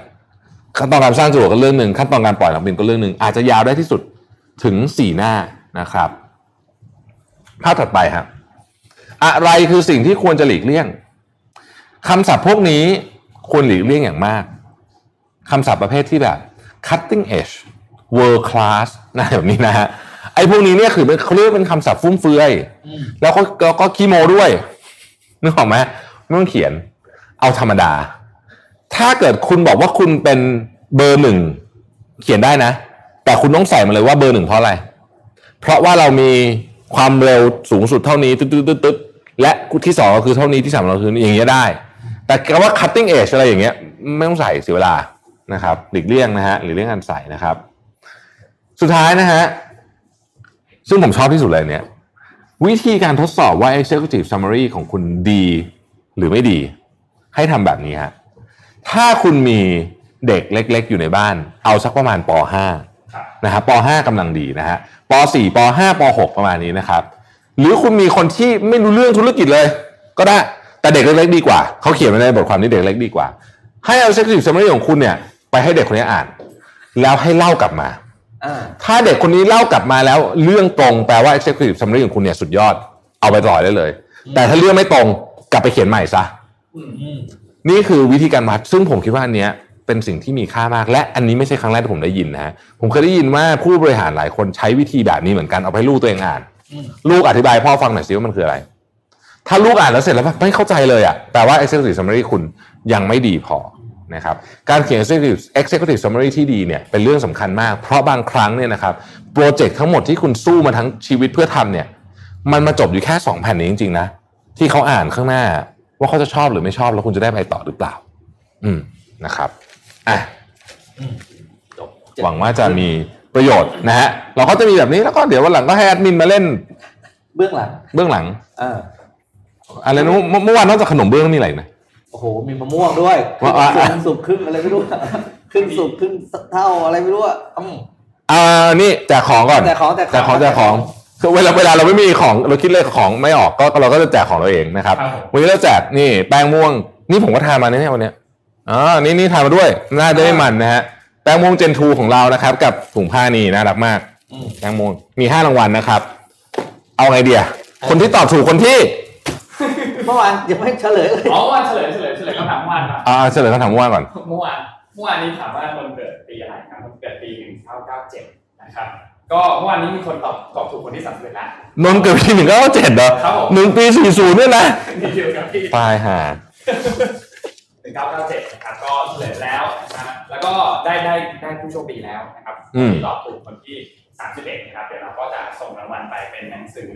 Speaker 3: ขั้นตอนการสร้างจรวดก็เรื่องหนึ่งขั้นตอนการปล่อยนักบินก็เรื่องหนึ่งอาจจะยาวได้ที่สุดถึง4หน้านะครับภาพถัดไปครับอะไรคือสิ่งที่ควรจะหลีกเลี่ยงคำศัพท์พวกนี้ควรหลีกเลี่ยงอย่างมากคำศัพท์ประเภทที่แบบ cutting edge world class นะแบบนี้นะฮะไอ้พวกนี้เนี่ยคือเขาเรียกเป็นคำศัพท์ฟุ่มเฟือย แล้วก็ก็ก็ขี้โมด้วยนึกออกไหมไม่ต้องเขียน เอาธรรมดา ถ้าเกิดคุณบอกว่าคุณเป็นเบอร์หนึ่งเขียนได้นะ แต่คุณต้องใส่มาเลยว่าเบอร์หนึ่งเพราะอะไร เพราะว่าเรามีความเร็วสูงสุดเท่านี้ตึ๊ดตึ๊ดตึ๊ดและที่สองก็คือเท่านี้ที่สามเราคืออย่างเงี้ยได้ แต่คำว่า cutting edge อะไรอย่างเงี้ย ไม่ต้องใส่เสียเวลานะครับหลีกเลี่ยงนะฮะหลีกเลี่ยงการใส่นะครับ สุดท้ายนะฮะซึ่งผมชอบที่สุดเลยเนี่ยวิธีการทดสอบว่า executive summary ของคุณดีหรือไม่ดี ให้ทำแบบนี้ฮะ ถ้าคุณมีเด็กเล็ก ๆ อยู่ในบ้าน เอาสักประมาณป .5
Speaker 2: ครับ
Speaker 3: นะครับป .5 กำลังดีนะฮะป .4 ป .5 ป .6 ประมาณนี้นะครับ หรือคุณมีคนที่ไม่รู้เรื่องธุรกิจเลย ก็ได้แต่เด็กเล็กๆดีกว่าเขาเขียนไว้ในบทความนี้เด็กเล็กดีกว่า ให้เอา executive summary ของคุณเนี่ย ไปให้เด็กคนนี้อ่าน แล้วให้เล่ากลับมา
Speaker 4: อ่า
Speaker 3: ถ้าเด็กคนนี้เล่ากลับมาแล้วเรื่องตรงแปลว่า executive summary ของคุณเนี่ยสุดยอดเอาไปต่อได้เลย แต่ถ้าเรื่องไม่ตรงกลับไปเขียนใหม่ซะ
Speaker 4: อืม
Speaker 3: นี่คือวิธีการวัดซึ่งผมคิดว่าอันเนี้ยเป็นสิ่งที่มีค่ามาก และอันนี้ไม่ใช่ครั้งแรกที่ผมได้ยินนะฮะผมเคยได้ยินว่าผู้บริหารหลายคนใช้วิธีแบบนี้เหมือนกันเอาไปให้ลูกตัวเองอ่าน
Speaker 4: อืม
Speaker 3: ลูกอธิบายให้พ่อฟังหน่อยสิว่ามันคืออะไร ถ้าลูกอ่านแล้วเสร็จแล้วแบบไม่เข้าใจเลยอะแต่ว่า executive summary คุณยังไม่ดีพอนะครับการเขียน executive executive summary ที่ดีเนี่ยเป็นเรื่องสำคัญมาก เพราะบางครั้งเนี่ยนะครับโปรเจกต์ทั้งหมดที่คุณสู้มาทั้งชีวิตเพื่อทำเนี่ย มันมาจบอยู่แค่สองแผ่นนี้จริงๆนะที่เขาอ่านข้างหน้า ว่าเขาจะชอบหรือไม่ชอบแล้วคุณจะได้ไปต่อหรือเปล่า อืมนะครับอะ
Speaker 4: จบ
Speaker 3: หวังว่าจะมีประโยชน์นะฮะเราก็จะมีแบบนี้แล้วก็เดี๋ยววันหลังก็ให้แอดมินมาเล่น
Speaker 4: เบื้องหลัง
Speaker 3: เบื้องหลัง
Speaker 4: อ่า
Speaker 3: อะไรนะเมื่อเมื่อวานนอกจากขนมเบื้องมีอะไรนะ
Speaker 4: โอ้โหมีมะม่วงด้วย
Speaker 3: ว่าอะ
Speaker 4: ครึ่งสุกครึ่งอะไรไม่รู้ครึ่งสุกครึ่งเท่าอะไรไม่รู้อะอืม
Speaker 3: อ่านี่แจกของก่อน
Speaker 4: แจกของแจกของ
Speaker 3: แจกของแจกของคือ เวลาเวลาเราไม่มีของเราคิดเลขของไม่ออกก็เราก็จะแจกของเราเองนะครับ
Speaker 2: ครับผม
Speaker 3: วันนี้เราแจกนี่แป้งม่วงนี่ผมก็ทานมาเนี่ยวันเนี้ยอ๋อนี่นี่ทานมาด้วยน่าจะไม่มันนะฮะแป้งม่วงเจนทูของเรานะครับ กับถุงผ้านี่น่ารักมาก
Speaker 4: อืม
Speaker 3: แป้งม่วงมีห้ารางวัลนะครับ เอาไงเดียคนที่ตอบถูกคนที่
Speaker 4: เมื่อวานยังไม่เฉลยเลย
Speaker 2: อ๋อวันเฉลยเฉลยเฉลยคำถามเมื่อวานก่อน
Speaker 3: อ่าเฉลยคำถามว่าก่อน
Speaker 2: เมื่อวานเมื่อวานนี้ถามว่าคนเกิดปีอะไรครับคนเกิดปี1997นะครับ ก็เมื่อวานนี้มีคนตอบตอบถูกคนที่สามสิบเอ็ดแล้ว
Speaker 3: นนท์เกิดปีหนึ่งเก้าเจ็ดเหรอ
Speaker 2: ครับผม
Speaker 3: หนึ่งปีสี่ศูนย์เนี่ยนะ
Speaker 2: นี่เดียวกับที่
Speaker 3: ตายห่า
Speaker 2: หนึ่งเก้าเก้าเจ็ดนะครับก็เฉลยแล้วนะฮะแล้วก็ได้ได้ได้ผู้โชคดีแล้วนะครับที่ตอบถูกคนที่สามสิบเอ็ดนะครับเดี๋ยวเราก็จะส่งรางวัลไปเป็นหนังสือ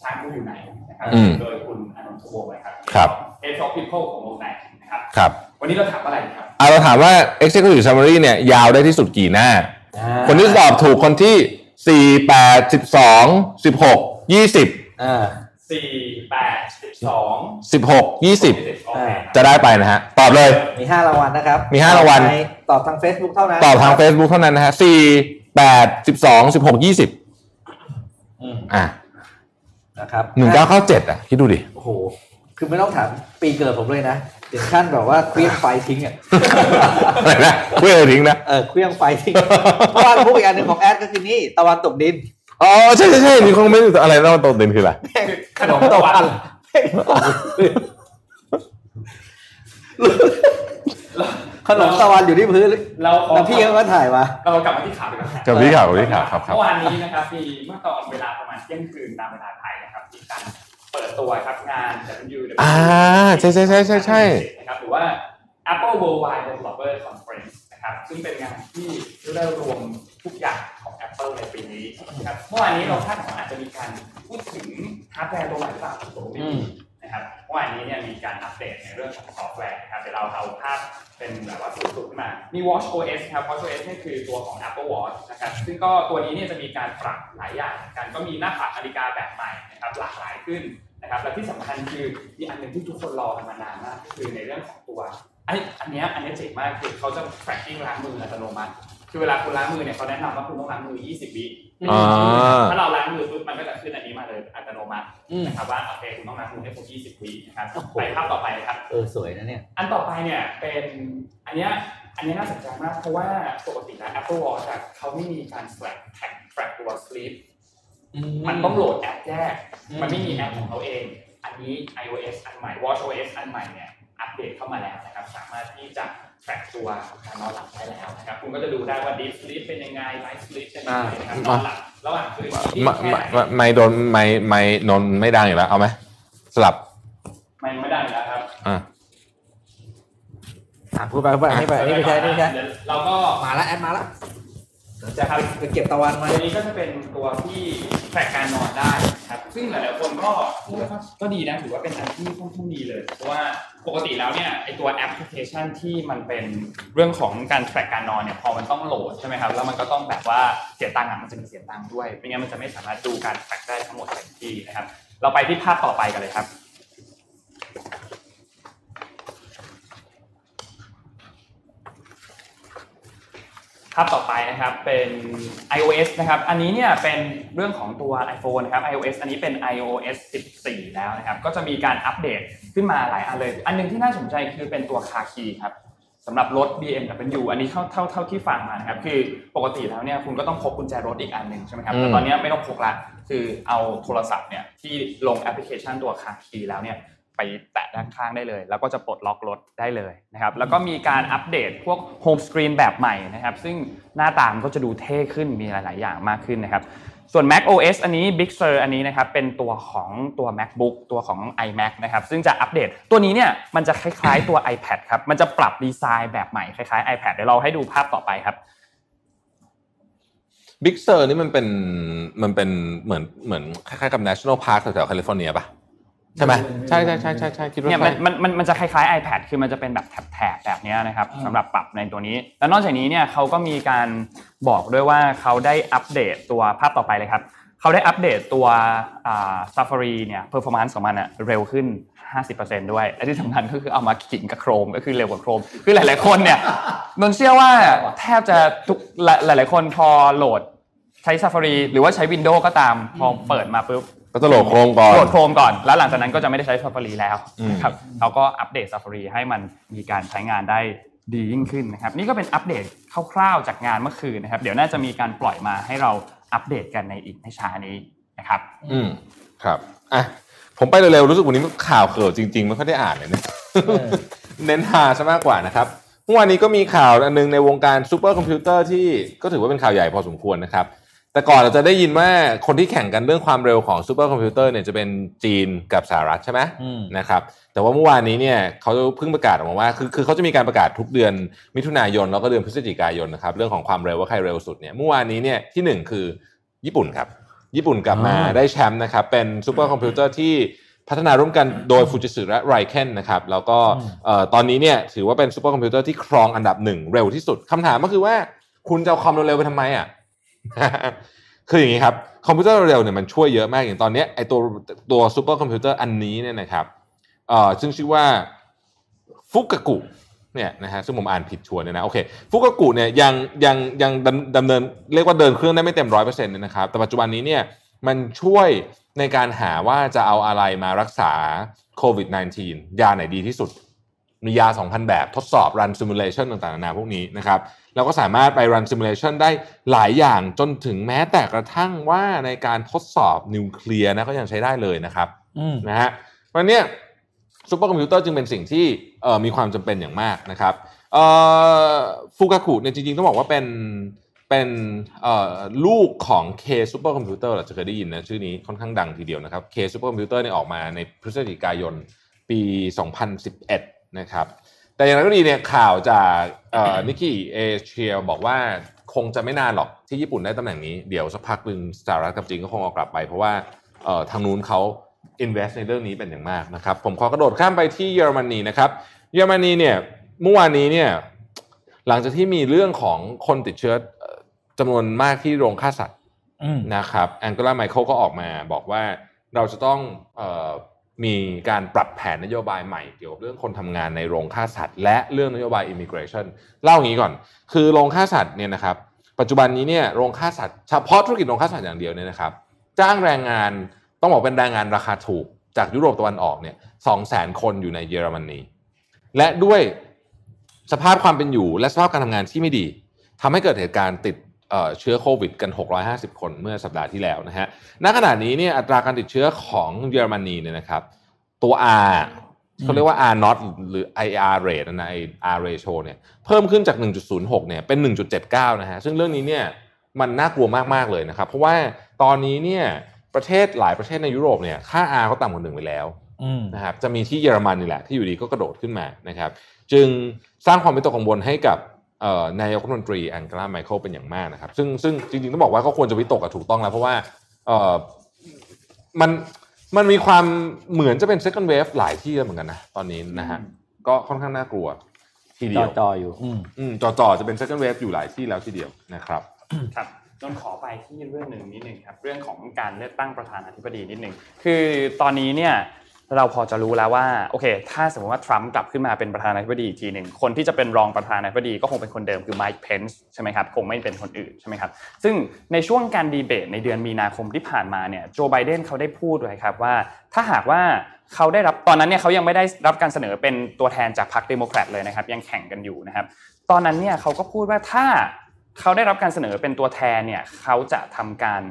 Speaker 2: ช้างผู้อยู่ไหนนะครับโดยคุณอนุทวงศ์นะครับ
Speaker 3: ครับ
Speaker 2: เอฟท็อปพิโคของวงไหนนะครับ
Speaker 3: ครับ
Speaker 2: วันนี้เราถามอะไรครับ
Speaker 3: อะเราถามว่า executive summary เนี่ยยาวได้ที่สุดกี่หน้า
Speaker 4: อ่า
Speaker 3: คนที่ตอบถูกคนที่ สี่แปดสิบสองสิบหกยี่สิบ
Speaker 4: อ่า
Speaker 2: สี่แปดสิบสอง
Speaker 3: สิบหกยี่สิบ
Speaker 2: โอเค
Speaker 3: จะได้ไปนะฮะ ตอบเลย
Speaker 4: มีห้ารางวัลนะครับ
Speaker 3: มีห้ารางวัล
Speaker 4: ตอบในตอบทาง Facebook เท่านั้น
Speaker 3: ตอบทาง Facebook เท่านั้นนะฮะสี่แปดสิบสองสิบหกยี่สิบ
Speaker 4: อืม
Speaker 3: อะ
Speaker 4: นะครับ
Speaker 3: หนึ่งเก้าเข้าเจ็ดอะ คิดดูดิ
Speaker 4: โอ้โห คือไม่ต้องถามปีเกิดผมเลยนะถึงขั้นแบบว่าเคลี้ยงไฟทิ้งอะ
Speaker 3: อะไรนะเพื่อทิ้งนะ
Speaker 4: เออเคลี้ยงไฟทิ้งเพราะว่าพูดอีกอันหนึ่งของแอดก็คือนี่ตะวันตกดิน
Speaker 3: อ๋อใช่ใช่ใช่มีคอมเมนต์อยู่อะไรแล้วตกเด่นคืออะไร
Speaker 2: ขนมตะวัน
Speaker 4: ขนมตะวันอยู่ที่พื้น
Speaker 2: เราขอ
Speaker 4: แล้วพี่เขาก็ถ่ายมา
Speaker 2: เรากลับมาที่ข่าวดีกว่า
Speaker 3: กับพี่ข่าวกับพี่ข่าวครับครับ
Speaker 2: เมื่อวานนี้นะครับมีเมื่อตอนเวลาประมาณเที่ยงคืนตามเวลาไทยนะครับมีการ เปิดตัวครับงาน W
Speaker 3: อ่าใช่ใช่ใช่ใช่ใช่
Speaker 2: นะครับหรือว่า Apple Worldwide Developer Conference นะครับซึ่งเป็นงานที่ได้รวมทุกอย่างของ Apple ในปีนี้นะครับเมื่อวานนี้เราคาดว่าอาจจะมีการพูดถึงฮาร์ดแวร์ตัวใหม่หรือเปล่าผมไม่
Speaker 4: อื
Speaker 2: มี
Speaker 4: ม
Speaker 2: นะครับเมื่อวานนี้เนี่ยมีการอัปเดตในเรื่องของซอฟต์แวร์นะครับเดี๋ยวเราเอาภาพเป็นแบบว่าสุดๆขึ้นมา มี Watch OS ครับ Watch OS นี่คือตัวของ Apple Watch นะครับ ซึ่งก็ตัวนี้เนี่ยจะมีการปรับหลายอย่างกัน ก็มีหน้าปัดนาฬิกาแบบใหม่นะครับหลากหลายขึ้น นะครับและที่สำคัญคือมีอันหนึ่งที่ทุกคนรอกันมานานมากก็คือในเรื่องของตัวไอ้อันเนี้ยอันเนี้ยเจ๋งมากคือเขาจะ tracking ล้างมืออัตโนมัติคือเวลาคุณล้างมือเนี่ยเขาแนะนำว่าคุณต้องล้างมือ 20 วิ
Speaker 3: อ่า
Speaker 2: ถ้าเราล้างมือปุ๊บมันก็จะขึ้นอันนี้มาเลยอัตโนมัติ
Speaker 4: อืม
Speaker 2: นะครับว่าโอเคคุณต้องล้างมือให้ครบ 20 วินะครับ
Speaker 4: โอ้โห
Speaker 2: ไปภาพต่อไปนะครับ
Speaker 4: เออสวยนะเนี่ย
Speaker 2: อันต่อไปเนี่ยเป็นอันเนี้ยอันเนี้ยน่าสนใจมากเพราะว่าปกติแล้ว Apple Watch อะเขาไม่มีการ track track track ตัว sleep มันต้องโหลดแอปแยก
Speaker 4: อืม
Speaker 2: มันไม่มีแอปของเขาเอง อันนี้ iOS อันใหม่ Watch OS อันใหม่เนี่ยอัปเดตเข้ามาแล้วนะครับ สามารถที่จะ track ตัวการนอนหลับได้แล้วนะครับ คุณก็จะดูได้ว่า deep sleep เป็นยังไง light sleep เป็นยังไงนะครับนอนหลับระหว่างคืน
Speaker 3: ไม่ไม่ไม่ไม่โดนไม่ไม่นนท์ไม่ดังอยู่แล้ว เอาไหมสลับ
Speaker 2: ไม่ไม่ได้อยู่แล้วครับ
Speaker 3: อะ
Speaker 4: อะพูดไปพูดไปอันนี้ไปอันนี้ไม่ใช่อันนี้ไม่ใช่
Speaker 2: เดี๋ยวเราก็
Speaker 4: มาแล้วแอดมา แล้ว
Speaker 2: จะครับ
Speaker 4: จะเก็บตะวันมา
Speaker 2: ตัวนี้ก็จะเป็นตัวที่แทร็กการนอนได้ครับ ซึ่งหลายๆคนก็ก็ดีนะถือว่าเป็นอันที่ค่อนข้างดีเลย เพราะว่าปกติแล้วเนี่ยไอตัวแอปพลิเคชันที่มันเป็นเรื่องของการแทร็กการนอนเนี่ยพอมันต้องโหลดใช่ไหมครับแล้วมันก็ต้องแบบว่าเสียตังค์อะมันจะมีเสียตังค์ด้วยไม่งั้นมันจะไม่สามารถดูการแทร็กได้ทั้งหมดเต็มที่นะครับ เราไปที่ภาพต่อไปกันเลยครับ ภาพต่อไปนะครับเป็น iOS นะครับ อันนี้เนี่ยเป็นเรื่องของตัว iPhone นะครับ iOS อันนี้เป็น iOS 14 แล้วนะครับ ก็จะมีการอัปเดตขึ้นมาหลายอันเลย อันหนึงที่น่าสนใจคือเป็นตัว Car Key ครับสำหรับรถ BMW อันนี้เท่าเท่าเท่าที่ฟังมานะครับ คือปกติแล้วเนี่ยคุณก็ต้องพกกุญแจรถอีกอันหนึ่งใช่ไหมครับ แต่ตอนนี้ไม่ต้องพกละ คือเอาโทรศัพท์เนี่ยที่ลงแอปพลิเคชันตัว Car Key แล้วเนี่ย ไปแตะด้านข้างได้เลย แล้วก็จะปลดล็อกรถได้เลยนะครับแล้วก็มีการอัปเดตพวก home screen แบบใหม่นะครับซึ่งหน้าตามันก็จะดูเท่ขึ้นมีหลาย ๆ อย่างมากขึ้นนะครับส่วน Mac OS อันนี้ Big Sur อันนี้นะครับเป็นตัวของตัว MacBook ตัวของ iMac นะครับซึ่งจะอัปเดตตัวนี้เนี่ยมันจะคล้าย ๆ ตัว iPad ครับมันจะปรับดีไซน์แบบใหม่คล้าย ๆ iPad เดี๋ยวเราให้ดูภาพต่อไปครับ
Speaker 3: Big Sur นี่มันเป็นมันเป็นเหมือนเหมือนคล้ายๆกับ National Park แถวๆแคลิฟอร์เนียป่ะ ใช่ไหมใช่ใช่ใช่ใช่ใช่คิดว่า
Speaker 2: เนี่ย
Speaker 3: ใช่
Speaker 2: มันมันมันมันจะคล้ายๆ iPad คือมันจะเป็นแบบแถบๆแบบเนี้ยนะครับสำหรับปรับในตัวนี้ แล้วนอกจากนี้เนี่ยเขาก็มีการบอกด้วยว่าเขาได้อัปเดตตัวภาพต่อไปเลยครับเขาได้อัปเดตตัวอ่า Safari เนี่ย performance ของมันอะเร็วขึ้น 50%ด้วยและที่สำคัญก็คือเอามาขิงกับโครมก็คือเร็วกว่าโครม คือหลาย ๆ คนเนี่ยนนท์เชื่อว่าแทบจะทุกหลาย ๆ คนพอโหลดใช้ Safari หรือว่าใช้ Windows ก็ตามพอเปิดมาปุ๊บ
Speaker 3: ก็จะโหลดโครงก่อน
Speaker 2: โหลดโครมก่อน แล้วหลังจากนั้นก็จะไม่ได้ใช้ Safari แล้ว
Speaker 3: อืม
Speaker 2: นะครับเขาก็อัปเดต Safari ให้มันมีการใช้งานได้ดียิ่งขึ้นนะครับ นี่ก็เป็นอัปเดตคร่าวๆจากงานเมื่อคืนนะครับ เดี๋ยวน่าจะมีการปล่อยมาให้เราอัปเดตกันในอีกไม่ช้านี้นะครับ
Speaker 3: อืมครับอะผมไปเร็วๆรู้สึกวันนี้ข่าวเขิวจริงๆไม่ค่อยได้อ่านเลยเนี่ย
Speaker 4: เออ
Speaker 3: เน้นฮาซะมากกว่านะครับเมื่อวานนี้ก็มีข่าวอันหนึงในวงการซูเปอร์คอมพิวเตอร์ที่ก็ถือว่าเป็นข่าวใหญ่พอสมควรนะครับ แต่ก่อนเราจะได้ยินว่าคนที่แข่งกันเรื่องความเร็วของซูเปอร์คอมพิวเตอร์เนี่ยจะเป็นจีนกับสหรัฐใช่ไหม
Speaker 4: อืม
Speaker 3: นะครับแต่ว่าเมื่อวานนี้เนี่ยเขาเพิ่งประกาศออกมาว่าคือคือเขาจะมีการประกาศทุกเดือนมิถุนายนแล้วก็เดือนพฤศจิกายนนะครับเรื่องของความเร็วว่าใครเร็วสุดเนี่ยเมื่อวานนี้เนี่ยที่หนึ่งคือญี่ปุ่นครับ ญี่ปุ่นกลับมา
Speaker 4: อ่า
Speaker 3: ได้แชมป์นะครับเป็นซูเปอร์คอมพิวเตอร์ที่พัฒนาร่วมกันโดยฟูจิสึและริเคนนะครับแล้วก็เอ่อตอนนี้เนี่ยถือว่าเป็นซูเปอร์คอมพิวเตอร์ที่ครองอันดับหนึ่งเร็วที่สุดคำถามก็คือว่าคุณจะเอาความเร็วๆไปทำไมอะ คืออย่างนี้ครับคอมพิวเตอร์เร็วเนี่ยมันช่วยเยอะมากอย่างตอนนี้ไอตัวตัวซูเปอร์คอมพิวเตอร์อันนี้เนี่ยนะครับเอ่อซึ่งชื่อว่าฟุกกุเนี่ยนะฮะซึ่งผมอ่านผิดชัวร์เนี่ยนะโอเคฟุกกุเนี่ยยังยังยังดำเนินเรียกว่าเดินเครื่องได้ไม่เต็มร้อยเปอร์เซ็นต์เนี่ยนะครับแต่ปัจจุบันนี้เนี่ยมันช่วยในการหาว่าจะเอาอะไรมารักษาโควิด -19 ยาไหนดีที่สุด มียา 2,000 แบบทดสอบ run simulation ต่างๆนานาพวกนี้นะครับแล้วก็สามารถไป run simulation ได้หลายอย่างจนถึงแม้แต่กระทั่งว่าในการทดสอบนิวเคลียร์นะก็ยังใช้ได้เลยนะครับ
Speaker 4: อืม
Speaker 3: นะฮะวันเนี้ยซูเปอร์คอมพิวเตอร์จึงเป็นสิ่งที่เอ่อมีความจำเป็นอย่างมากนะครับเอ่อฟูกากุเนี่ยจริงๆ ต้องบอกว่าเป็นเป็นเอ่อลูกของ K ซูเปอร์คอมพิวเตอร์เราจะเคยได้ยินนะชื่อนี้ค่อนข้างดังทีเดียวนะครับ K ซูเปอร์คอมพิวเตอร์เนี่ยออกมาในพฤศจิกายนปี 2011 นะครับแต่อย่างไรก็ดีเนี่ยข่าวจาก Nikkei Asia บอกว่าคงจะไม่นานหรอกที่ญี่ปุ่นได้ตำแหน่งนี้ เดี๋ยวสักพักหนึ่งสหรัฐกับจีนก็คงเอากลับไป เพราะว่าเอ่อทางนู้นเขา invest ในเรื่องนี้เป็นอย่างมากนะครับผมขอกระโดดข้ามไปที่เยอรมนีนะครับเยอรมนีเนี่ยเมื่อวานนี้เนี่ยหลังจากที่มีเรื่องของคนติดเชื้อเอ่อจำนวนมากที่โรงฆ่าสัตว์
Speaker 4: อืม
Speaker 3: นะครับแองเกลาแมร์เคิลก็ออกมาบอกว่าเราจะต้องเออ มีการปรับแผนนโยบายใหม่เกี่ยวกับเรื่องคนทำงานในโรงฆ่าสัตว์ และเรื่องนโยบาย immigration เล่าอย่างนี้ก่อน คือโรงฆ่าสัตว์เนี่ยนะครับปัจจุบันนี้เนี่ยโรงฆ่าสัตว์เฉพาะธุรกิจโรงฆ่าสัตว์อย่างเดียวเนี่ยนะครับ จ้างแรงงานต้องบอกเป็นแรงงานราคาถูกจากยุโรปตะวันออกเนี่ยสองแสนคนอยู่ในเยอรมนีและด้วยสภาพความเป็นอยู่และสภาพการทำงานที่ไม่ดีทำให้เกิดเหตุการณ์ติด เอ่อเชื้อโควิดกัน 650 คนเมื่อสัปดาห์ที่แล้วนะฮะ ณ ขณะนี้เนี่ยอัตราการติดเชื้อของเยอรมนีเนี่ยนะครับ ตัว R เขาเรียกว่า R not หรือ IR rate นะไอ R ratio เนี่ยเพิ่มขึ้นจาก 1.06 เนี่ยเป็น 1.79 นะฮะ ซึ่งเรื่องนี้เนี่ยมันน่ากลัวมากๆเลยนะครับ เพราะว่าตอนนี้เนี่ยประเทศหลายประเทศในยุโรปเนี่ยค่า R เขาต่ำกว่าหนึ่งไปแล้ว
Speaker 4: อืม
Speaker 3: นะครับจะมีที่เยอรมันนี่แหละที่อยู่ดีก็กระโดดขึ้นมานะครับ จึงสร้างความวิตกกังวลให้กับเอ่อ นายกรัฐมนตรีแองเกลาไมเคิลเป็นอย่างมากนะครับ ซึ่งซึ่งจริงๆ ต้องบอกว่าก็ควรจะวิตกกับถูกต้องแล้ว เพราะว่าเอ่อมันมันมีความเหมือนจะเป็น second wave หลายที่แล้วเหมือนกันนะตอนนี้นะฮะก็ค่อนข้างน่ากลัว ทีเดี
Speaker 4: จ
Speaker 3: ย
Speaker 4: อ
Speaker 3: ว
Speaker 4: จออยู่อืม
Speaker 3: อืมจอๆจะเป็น second wave อยู่หลายที่แล้วทีเดียวนะครับ
Speaker 2: ครับนนขอไปที่เรื่องหนึ่งนิดหนึ่งครับเรื่องของการเลือกตั้งประธานาธิบดีนิดหนึ่งคือตอนนี้เนี่ย เราพอจะรู้แล้วว่าโอเค ถ้าสมมติว่าทรัมป์กลับขึ้นมาเป็นประธานาธิบดีอีกทีหนึ่งคนที่จะเป็นรองประธานาธิบดีก็คงเป็นคนเดิมคือไมค์เพนส์ใช่ไหมครับคงไม่เป็นคนอื่นใช่ไหมครับซึ่งในช่วงการดีเบตในเดือนมีนาคมที่ผ่านมาเนี่ยโจไบเดนเขาได้พูดไว้ครับว่า ถ้าหากว่าเขาได้รับตอนนั้นเนี่ยเขายังไม่ได้รับการเสนอเป็นตัวแทนจากพรรคเดโมแครตเลยนะครับยังแข่งกันอยู่นะครับตอนนั้นเนี่ยเขาก็พูดว่าถ้าเขาได้รับการเสนอเป็นตัวแทนเนี่ยเขาจะทำการ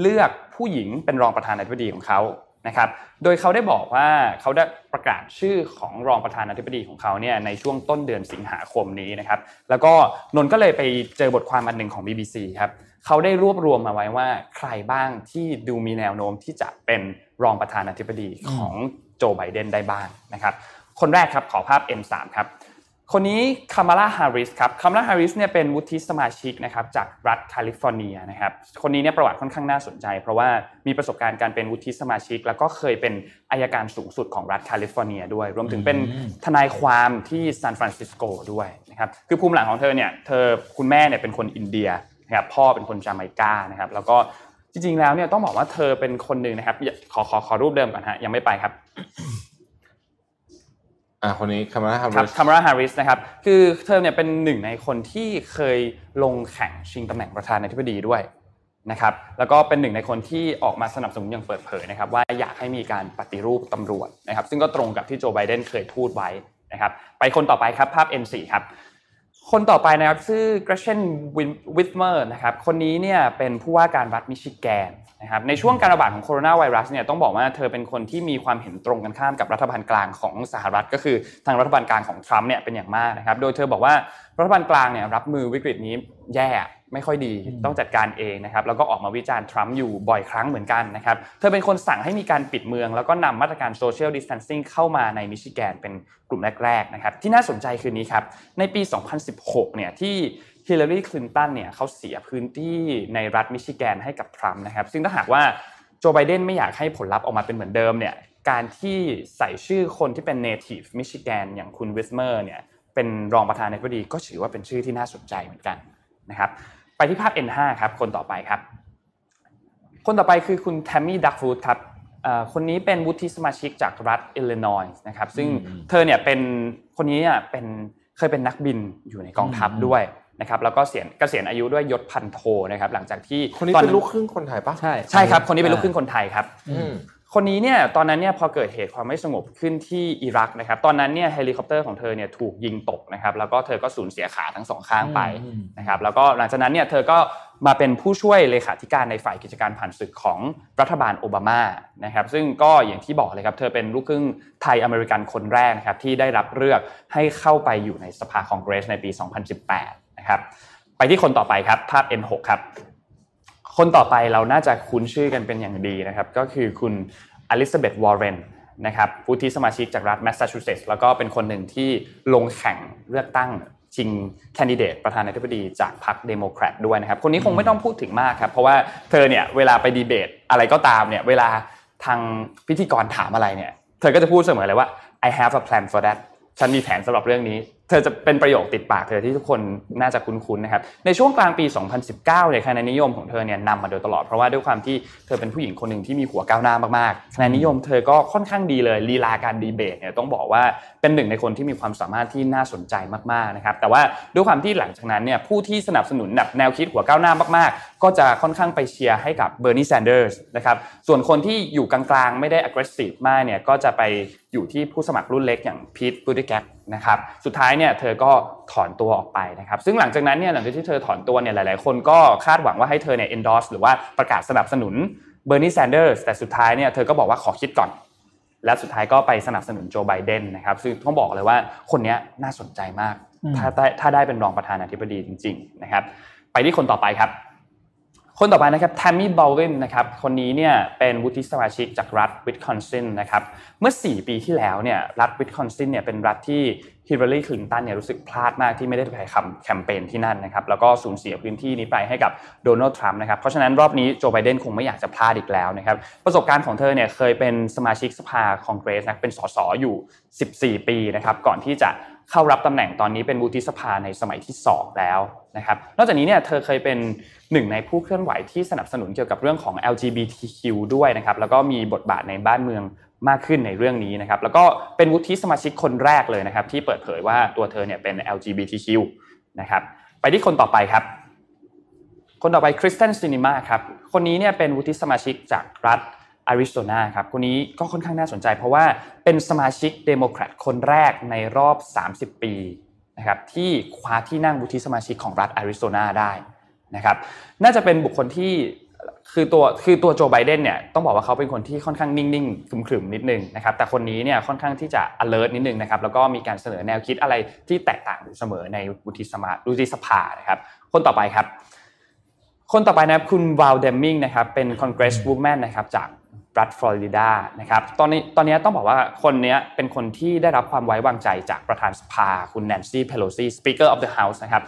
Speaker 2: เลือกผู้หญิงเป็นรองประธานาธิบดีของเขา นะครับ โดยเขาได้บอกว่าเขาได้ประกาศชื่อของรองประธานาธิบดีของเขาเนี่ยในช่วงต้นเดือนสิงหาคมนี้นะครับ แล้วก็นนท์ก็เลยไปเจอบทความอันหนึ่งของ BBC ครับเขาได้รวบรวมมาไว้ว่าใครบ้างที่ดูมีแนวโน้มที่จะเป็นรองประธานาธิบดีของโจไบเดนได้บ้างนะครับ คนแรกครับขอภาพ M3 ครับ คนนี้คามาลาฮาริสครับคามาลาฮาริสเนี่ยเป็นวุฒิสมาชิกนะครับจากรัฐแคลิฟอร์เนียนะครับคนนี้เนี่ยประวัติค่อนข้างน่าสนใจ เพราะว่ามีประสบการณ์การเป็นวุฒิสมาชิก แล้วก็เคยเป็นอายการสูงสุดของรัฐแคลิฟอร์เนียด้วย รวมถึงเป็นทนายความที่ซานฟรานซิสโกด้วยนะครับคือภูมิหลังของเธอเนี่ยเธอคุณแม่เนี่ยเป็นคนอินเดียนะครับพ่อเป็นคนจาไมกานะครับแล้วก็จริงๆแล้วเนี่ยต้องบอกว่าเธอเป็นคนหนึ่งนะครับขอขอขอรูปเดิมก่อนฮะยังไม่ไปครับ
Speaker 3: อ่าคนนี้คามาลาฮา
Speaker 2: ริ
Speaker 3: ส
Speaker 2: คามาลาฮาริสนะครับคือเธอเนี่ยเป็นหนึ่งในคนที่เคยลงแข่งชิงตำแหน่งประธานาธิบดีด้วยนะครับแล้วก็เป็นหนึ่งในคนที่ออกมาสนับสนุนอย่างเปิดเผยนะครับว่าอยากให้มีการปฏิรูปตำรวจนะครับซึ่งก็ตรงกับที่โจไบเดนเคยพูดไว้นะครับไปคนต่อไปครับภาพ N4 ครับคนต่อไปนะครับชื่อ Gretchen Whitmer นะครับคนนี้เนี่ยเป็นผู้ว่าการรัฐมิชิแกน นะครับในช่วงการระบาดของโคโรนาไวรัสเนี่ยต้องบอกว่าเธอเป็นคนที่มีความเห็นตรงกันข้ามกับรัฐบาลกลางของสหรัฐ ก็คือทางรัฐบาลกลางของทรัมป์เนี่ยเป็นอย่างมากนะครับโดยเธอบอกว่ารัฐบาลกลางเนี่ยรับมือวิกฤตนี้แย่ไม่ค่อยดีต้องจัดการเองนะครับแล้วก็ออกมาวิจารณ์ทรัมป์อยู่บ่อยครั้งเหมือนกันนะครับเธอเป็นคนสั่งให้มีการปิดเมือง แล้วก็นำมาตรการโซเชียลดิส a ทนซิ่งเข้ามาในมิชิแกนเป็นกลุ่มแรกๆนะครับที่น่าสนใจคือนี้ครับในปี 2016เนี่ยที่ ฮิลลารีคลินตันเนี่ยเขาเสียพื้นที่ในรัฐมิชิแกนให้กับทรัมป์นะครับ ซึ่งถ้าหากว่าโจไบเดนไม่อยากให้ผลลัพธ์ออกมาเป็นเหมือนเดิมเนี่ยการที่ใส่ชื่อคนที่เป็น native มิชิแกนอย่างคุณวิสเมอร์เนี่ยเป็นรองประธานาธิบดีก็ถือว่าเป็นชื่อที่น่าสนใจเหมือนกันนะครับไปที่ภาพ N5 ครับคนต่อไปครับ คนต่อไปคือคุณแทมมี่ดักฟูดครับคนนี้เป็นวุฒิสมาชิกจากรัฐอิลลินอยส์นะครับซึ่งเธอเนี่ยเป็นคนนี้เนี่ยเป็นเคยเป็นนักบินอยู่ในกองทัพด้วย นะครับแล้วก็เสียเกษียณอายุด้วยยศพันโทนะครับหลังจากที่
Speaker 3: คนนี้เป็นลูกครึ่งคนไทยปะ
Speaker 4: ใช่
Speaker 2: ใช่ครับคนนี้เป็นลูกครึ่งคนไทยครับคนนี้เนี่ยตอนนั้นเนี่ยพอเกิดเหตุความไม่สงบขึ้นที่อิรักนะครับตอนนั้นเนี่ยเฮลิคอปเตอร์ของเธอเนี่ยถูกยิงตกนะครับแล้วก็เธอก็สูญเสียขาทั้งสองข้างไปนะครับแล้วก็หลังจากนั้นเนี่ยเธอก็มาเป็นผู้ช่วยเลขาธิการในฝ่ายกิจการผ่านศึกของรัฐบาลโอบามานะครับซึ่งก็อย่างที่บอกเลยครับเธอเป็นลูกครึ่งไทยอเมริกันคนแรกนะครับที่ได้รับเลือกให้เข้าไปอยู่ในสภาคองเกรสในปี 2018 นะครับ ไปที่คนต่อไปครับภาพ N6 ครับคนต่อไปเราน่าจะคุ้นชื่อกันเป็นอย่างดีนะครับ ก็คือคุณอลิซาเบธวอร์เรนนะครับผู้ที่สมาชิกจากรัฐแมสซาชูเซตส์แล้วก็เป็นคนหนึ่งที่ลงแข่งเลือกตั้งชิงแคนดิเดตประธานาธิบดีจากพรรคเดโมแครตด้วยนะครับ คนนี้คงไม่ต้องพูดถึงมากครับ เพราะว่าเธอเนี่ยเวลาไปดีเบตอะไรก็ตามเนี่ยเวลาทางพิธีกรถามอะไรเนี่ย เธอก็จะพูดเสมอเลยว่า I have a plan for that ฉันมีแผนสำหรับเรื่องนี้ เธอจะเป็นประโยคติดปากเธอที่ทุกคนน่าจะคุ้นๆนะครับในช่วงกลางปี 2019เนี่ยคะแนนนิยมของเธอเนี่ยนำมาโดยตลอดเพราะว่าด้วยความที่เธอเป็นผู้หญิงคนหนึ่งที่มีหัวก้าวหน้ามากๆคะแนนนิยมเธอก็ค่อนข้างดีเลยลีลาการดีเบตเนี่ยต้องบอกว่าเป็นหนึ่งในคนที่มีความสามารถที่น่าสนใจมากๆนะครับแต่ว่าด้วยความที่หลังจากนั้นเนี่ยผู้ที่สนับสนุนแบบแนวคิดหัวก้าวหน้ามากๆก็จะค่อนข้างไปเชียร์ให้กับเบอร์นีแซนเดอร์สนะครับส่วนคนที่อยู่กลางๆ ไม่ได้ aggressive มากเนี่ยก็จะไปอยู่ที่ผู้สมัครรุ่นเล็กอย่างพีทบูติเจจนะครับสุดท้ายเนี่ยเธอก็ถอนตัวออกไปนะครับซึ่งหลังจากนั้นเนี่ยหลังจากที่เธอถอนตัวเนี่ยหลายๆ คนก็คาดหวังว่าให้เธอเนี่ย endorse หรือว่าประกาศสนับสนุนเบอร์นีแซนเดอร์สแต่สุดท้ายเนี่ยเธอก็บอกว่าขอคิดก่อนและสุดท้ายก็ไปสนับสนุนโจไบเดนนะครับซึ่งต้องบอกเลยว่าคนนี้น่าสนใจมาก ถ้าได้ถ้าได้เป็นรองประธานาธิบดีจริง ๆ นะครับ ไปที่คนต่อไปครับ คนต่อไปนะครับแทมมี่บอลด์วินนะครับคนนี้เนี่ยเป็นวุฒิสมาชิกจากรัฐวิสคอนซินนะครับเมื่อ 4 ปีที่แล้วเนี่ยรัฐวิสคอนซินเนี่ยเป็นรัฐที่ฮิลลารีคลินตันเนี่ยรู้สึกพลาดมากที่ไม่ได้ไปแคมเปญที่นั่นนะครับแล้วก็สูญเสียพื้นที่นี้ไปให้กับโดนัลด์ทรัมป์นะครับเพราะฉะนั้นรอบนี้โจไบเดนคงไม่อยากจะพลาดอีกแล้วนะครับประสบการณ์ของเธอเนี่ยเคยเป็นสมาชิกสภาคองเกรสนะเป็นสสอยู่ 14 ปีนะครับก่อนที่จะเข้ารับตำแหน่งตอนนี้เป็นวุฒิสภาในสมัยที่ 2 แล้วนะครับนอกจากนี้เนี่ยเธอเคยเป็น หนึ่งในผู้เคลื่อนไหวที่สนับสนุนเกี่ยวกับเรื่องของ LGBTQ ด้วยนะครับแล้วก็มีบทบาทในบ้านเมืองมากขึ้นในเรื่องนี้นะครับแล้วก็เป็นวุฒิสมาชิกคนแรกเลยนะครับที่เปิดเผยว่าตัวเธอเนี่ยเป็น LGBTQ นะครับไปที่คนต่อไปครับ คนต่อไปคีร์สเตนซินีมาครับคนนี้เนี่ยเป็นวุฒิสมาชิกจากรัฐอาริโซนาครับคนนี้ก็ค่อนข้างน่าสนใจ เพราะว่าเป็นสมาชิกเดโมแครตคนแรกในรอบ 30 ปีนะครับที่คว้าที่นั่งวุฒิสมาชิกของรัฐอาริโซนาได้ นะครับน่าจะเป็นบุคคลที่คือตัวคือตัวโจไบเดนเนี่ยต้องบอกว่าเขาเป็นคนที่ค่อนข้างนิ่งๆขรึมๆนิดนึงนะครับแต่คนนี้เนี่ยค่อนข้างที่จะ alert นิดนึงนะครับแล้วก็มีการเสนอแนวคิดอะไรที่แตกต่างอยู่เสมอในวุฒิสมาวุฒิสภานะครับคนต่อไปครับ คนต่อไปนะครับคุณวาลเดมมิงนะครับเป็น Congress Woman นะครับจากรัฐฟลอริดานะครับตอนนี้ตอนนี้ต้องบอกว่าคนนี้เป็นคนที่ได้รับความไว้วางใจจากประธานสภาคุณแนนซี่เพโลซี Speaker of the House นะครับ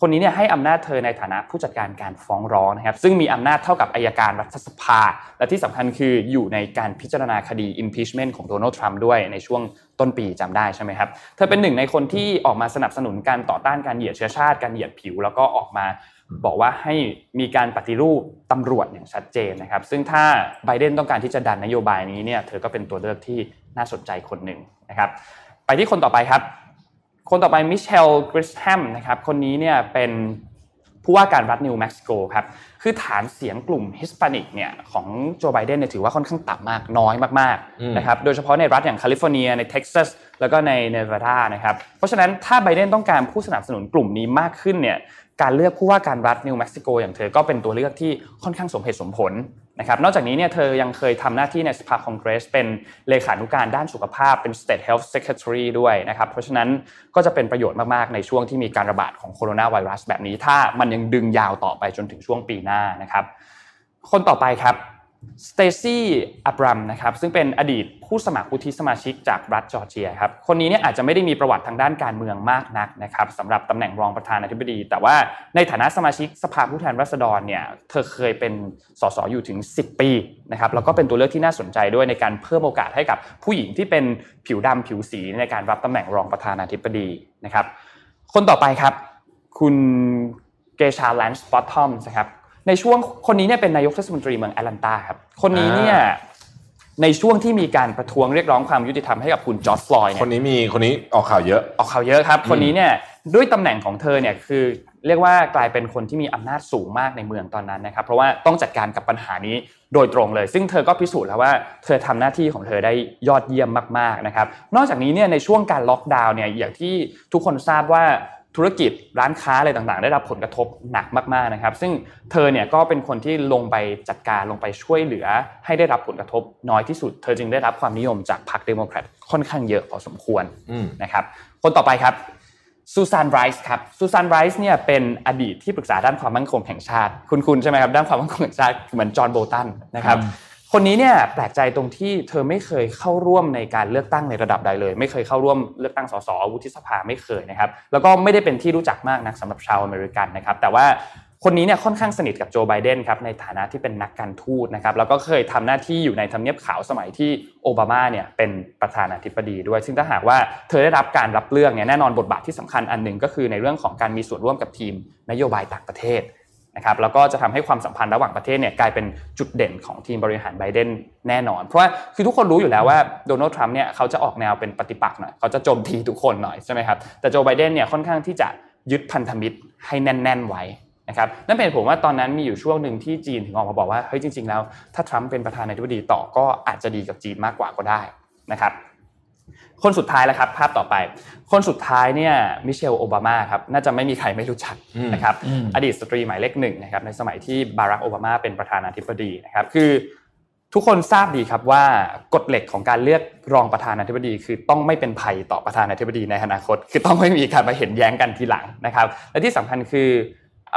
Speaker 2: คนนี้เนี่ยให้อำนาจเธอในฐานะผู้จัดการการฟ้องร้องนะครับซึ่งมีอำนาจเท่ากับอายการรัฐสภา และที่สำคัญคืออยู่ในการพิจารณาคดี impeachment ของโดนัลด์ทรัมป์ด้วยในช่วงต้นปีจำได้ใช่ไหมครับ เธอเป็นหนึ่งในคนที่ออกมาสนับสนุนการต่อต้านการเหยียดเชื้อชาติการเหยียดผิว แล้วก็ออกมาบอกว่าให้มีการปฏิรูปตำรวจอย่างชัดเจนนะครับ ซึ่งถ้าไบเดนต้องการที่จะดันนโยบายนี้เนี่ยเธอก็เป็นตัวเลือกที่น่าสนใจคนหนึ่งนะครับ ไปที่คนต่อไปครับ คนต่อไปมิเชลกริสแฮมนะครับคนนี้เนี่ยเป็นผู้ว่าการรัฐนิวเม็กซิโกครับคือฐานเสียงกลุ่มฮิสปานิกเนี่ยของโจไบเดนเนี่ยถือว่าค่อนข้างต่ำมากน้อยมากๆนะครับโดยเฉพาะในรัฐอย่างแคลิฟอร์เนียในเท็กซัสแล้วก็ในเนวาดานะครับเพราะฉะนั้นถ้าไบเดนต้องการผู้สนับสนุนกลุ่มนี้มากขึ้นเนี่ยการเลือกผู้ว่าการรัฐนิวเม็กซิโกอย่างเธอก็เป็นตัวเลือกที่ค่อนข้างสมเหตุสมผล นะครับนอกจากนี้เนี่ยเธอยังเคยทำหน้าที่ในสภาคองเกรส เป็นเลขานุการด้านสุขภาพเป็น State Health Secretary ด้วยนะครับเพราะฉะนั้นก็จะเป็นประโยชน์มาก ๆ ในช่วงที่มีการระบาดของโคโรนาไวรัสแบบนี้ ถ้ามันยังดึงยาวต่อไปจนถึงช่วงปีหน้านะครับคนต่อไปครับ สเตซี่อับรัมนะครับซึ่งเป็นอดีตผู้สมัครวุฒิสมาชิกจากรัฐจอร์เจียครับคนนี้เนี่ยอาจจะไม่ได้มีประวัติทางด้านการเมืองมากนักนะครับสำหรับตำแหน่งรองประธานาธิบดี แต่ว่าในฐานะสมาชิกสภาผู้แทนราษฎรเนี่ยเธอเคยเป็นสสอยู่ถึง 10 ปีนะครับแล้วก็เป็นตัวเลือกที่น่าสนใจด้วยในการเพิ่มโอกาสให้กับผู้หญิงที่เป็นผิวดำผิวสีในการรับตำแหน่งรองประธานาธิบดีนะครับคนต่อไปครับ คุณเคชาแลนซ์บอตทอมส์นะครับ ในช่วงคนนี้เนี่ยเป็นนายกเทศมนตรีเมืองแอตแลนตาครับคนนี้เนี่ยในช่วงที่มีการประท้วงเรียกร้องความยุติธรรมให้กับคุณจอร์จฟลอยด์เนี่ย
Speaker 3: คนนี้มีคนนี้ออกข่าวเยอะ
Speaker 2: ออกข่าวเยอะครับ คนนี้เนี่ยด้วยตำแหน่งของเธอเนี่ยคือเรียกว่ากลายเป็นคนที่มีอำนาจสูงมากในเมืองตอนนั้นนะครับ เพราะว่าต้องจัดการกับปัญหานี้โดยตรงเลย ซึ่งเธอก็พิสูจน์แล้วว่าเธอทำหน้าที่ของเธอได้ยอดเยี่ยมมากๆนะครับ นอกจากนี้เนี่ยในช่วงการล็อกดาวน์เนี่ยอย่างที่ทุกคนทราบว่า ธุรกิจร้านค้าอะไรต่างๆ ได้รับผลกระทบหนักมากๆนะครับ ซึ่งเธอเนี่ยก็เป็นคนที่ลงไปจัดการลงไปช่วยเหลือ ให้ได้รับผลกระทบน้อยที่สุด เธอจึงได้รับความนิยมจากพรรคเดโมแครตค่อนข้างเยอะพอสมควรนะครับคนต่อไปครับซูซานไรส์ครับซูซานไรส์เนี่ยเป็นอดีตที่ปรึกษาด้านความมั่นคงแห่งชาติ คุณคุณใช่ไหมครับด้านความมั่นคงแห่งชาติเหมือนจอห์นโบลตันนะครับ คนนี้เนี่ยแปลกใจตรงที่เธอไม่เคยเข้าร่วมในการเลือกตั้งในระดับใดเลย ไม่เคยเข้าร่วมเลือกตั้งสสวุฒิสภาไม่เคยนะครับแล้วก็ไม่ได้เป็นที่รู้จักมากนักสำหรับชาวอเมริกันนะครับแต่ว่าคนนี้เนี่ยค่อนข้างสนิทกับโจไบเดนครับในฐานะที่เป็นนักการทูตนะครับแล้วก็เคยทำหน้าที่อยู่ในทำเนียบขาวสมัยที่โอบามาเนี่ยเป็นประธานาธิบดีด้วย ซึ่งถ้าหากว่าเธอได้รับการรับเลือกเนี่ยแน่นอนบทบาทที่สำคัญอันหนึ่งก็คือในเรื่องของการมีส่วนร่วมกับทีมนโยบายต่างประเทศ นะครับแล้วก็จะทำให้ความสัมพันธ์ระหว่างประเทศเนี่ยกลายเป็นจุดเด่นของทีมบริหารไบเดนแน่นอน เพราะว่าคือทุกคนรู้อยู่แล้วว่าโดนัลด์ทรัมป์เนี่ยเขาจะออกแนวเป็นปฏิปักษ์หน่อยเขาจะโจมตีทุกคนหน่อยใช่ไหมครับแต่โจไบเดนเนี่ยค่อนข้างที่จะยึดพันธมิตรให้แน่น ๆ ไว้นะครับนั่นเป็นผมว่าตอนนั้นมีอยู่ช่วงหนึ่งที่จีนถึงออกมาบอกว่าเฮ้ยจริง ๆ แล้ว ถ้าทรัมป์เป็นประธานาธิบดีต่อก็อาจจะดีกับจีนมากกว่าก็ได้นะครับ คนสุดท้ายแล้วครับ ภาพต่อไป คนสุดท้ายเนี่ยมิเชลโอบามาครับน่าจะไม่มีใครไม่รู้จัก
Speaker 3: อืม
Speaker 2: นะครับ
Speaker 4: อืม
Speaker 2: อดีตสตรีหมายเลขหนึ่งนะครับในสมัยที่บารักโอบามาเป็นประธานาธิบดีนะครับคือทุกคนทราบดีครับว่ากฎเหล็กของการเลือกรองประธานาธิบดี คือต้องไม่เป็นภัยต่อประธานาธิบดีในอนาคต คือต้องไม่มีการมาเห็นแย้งกันทีหลังนะครับ และที่สำคัญคือ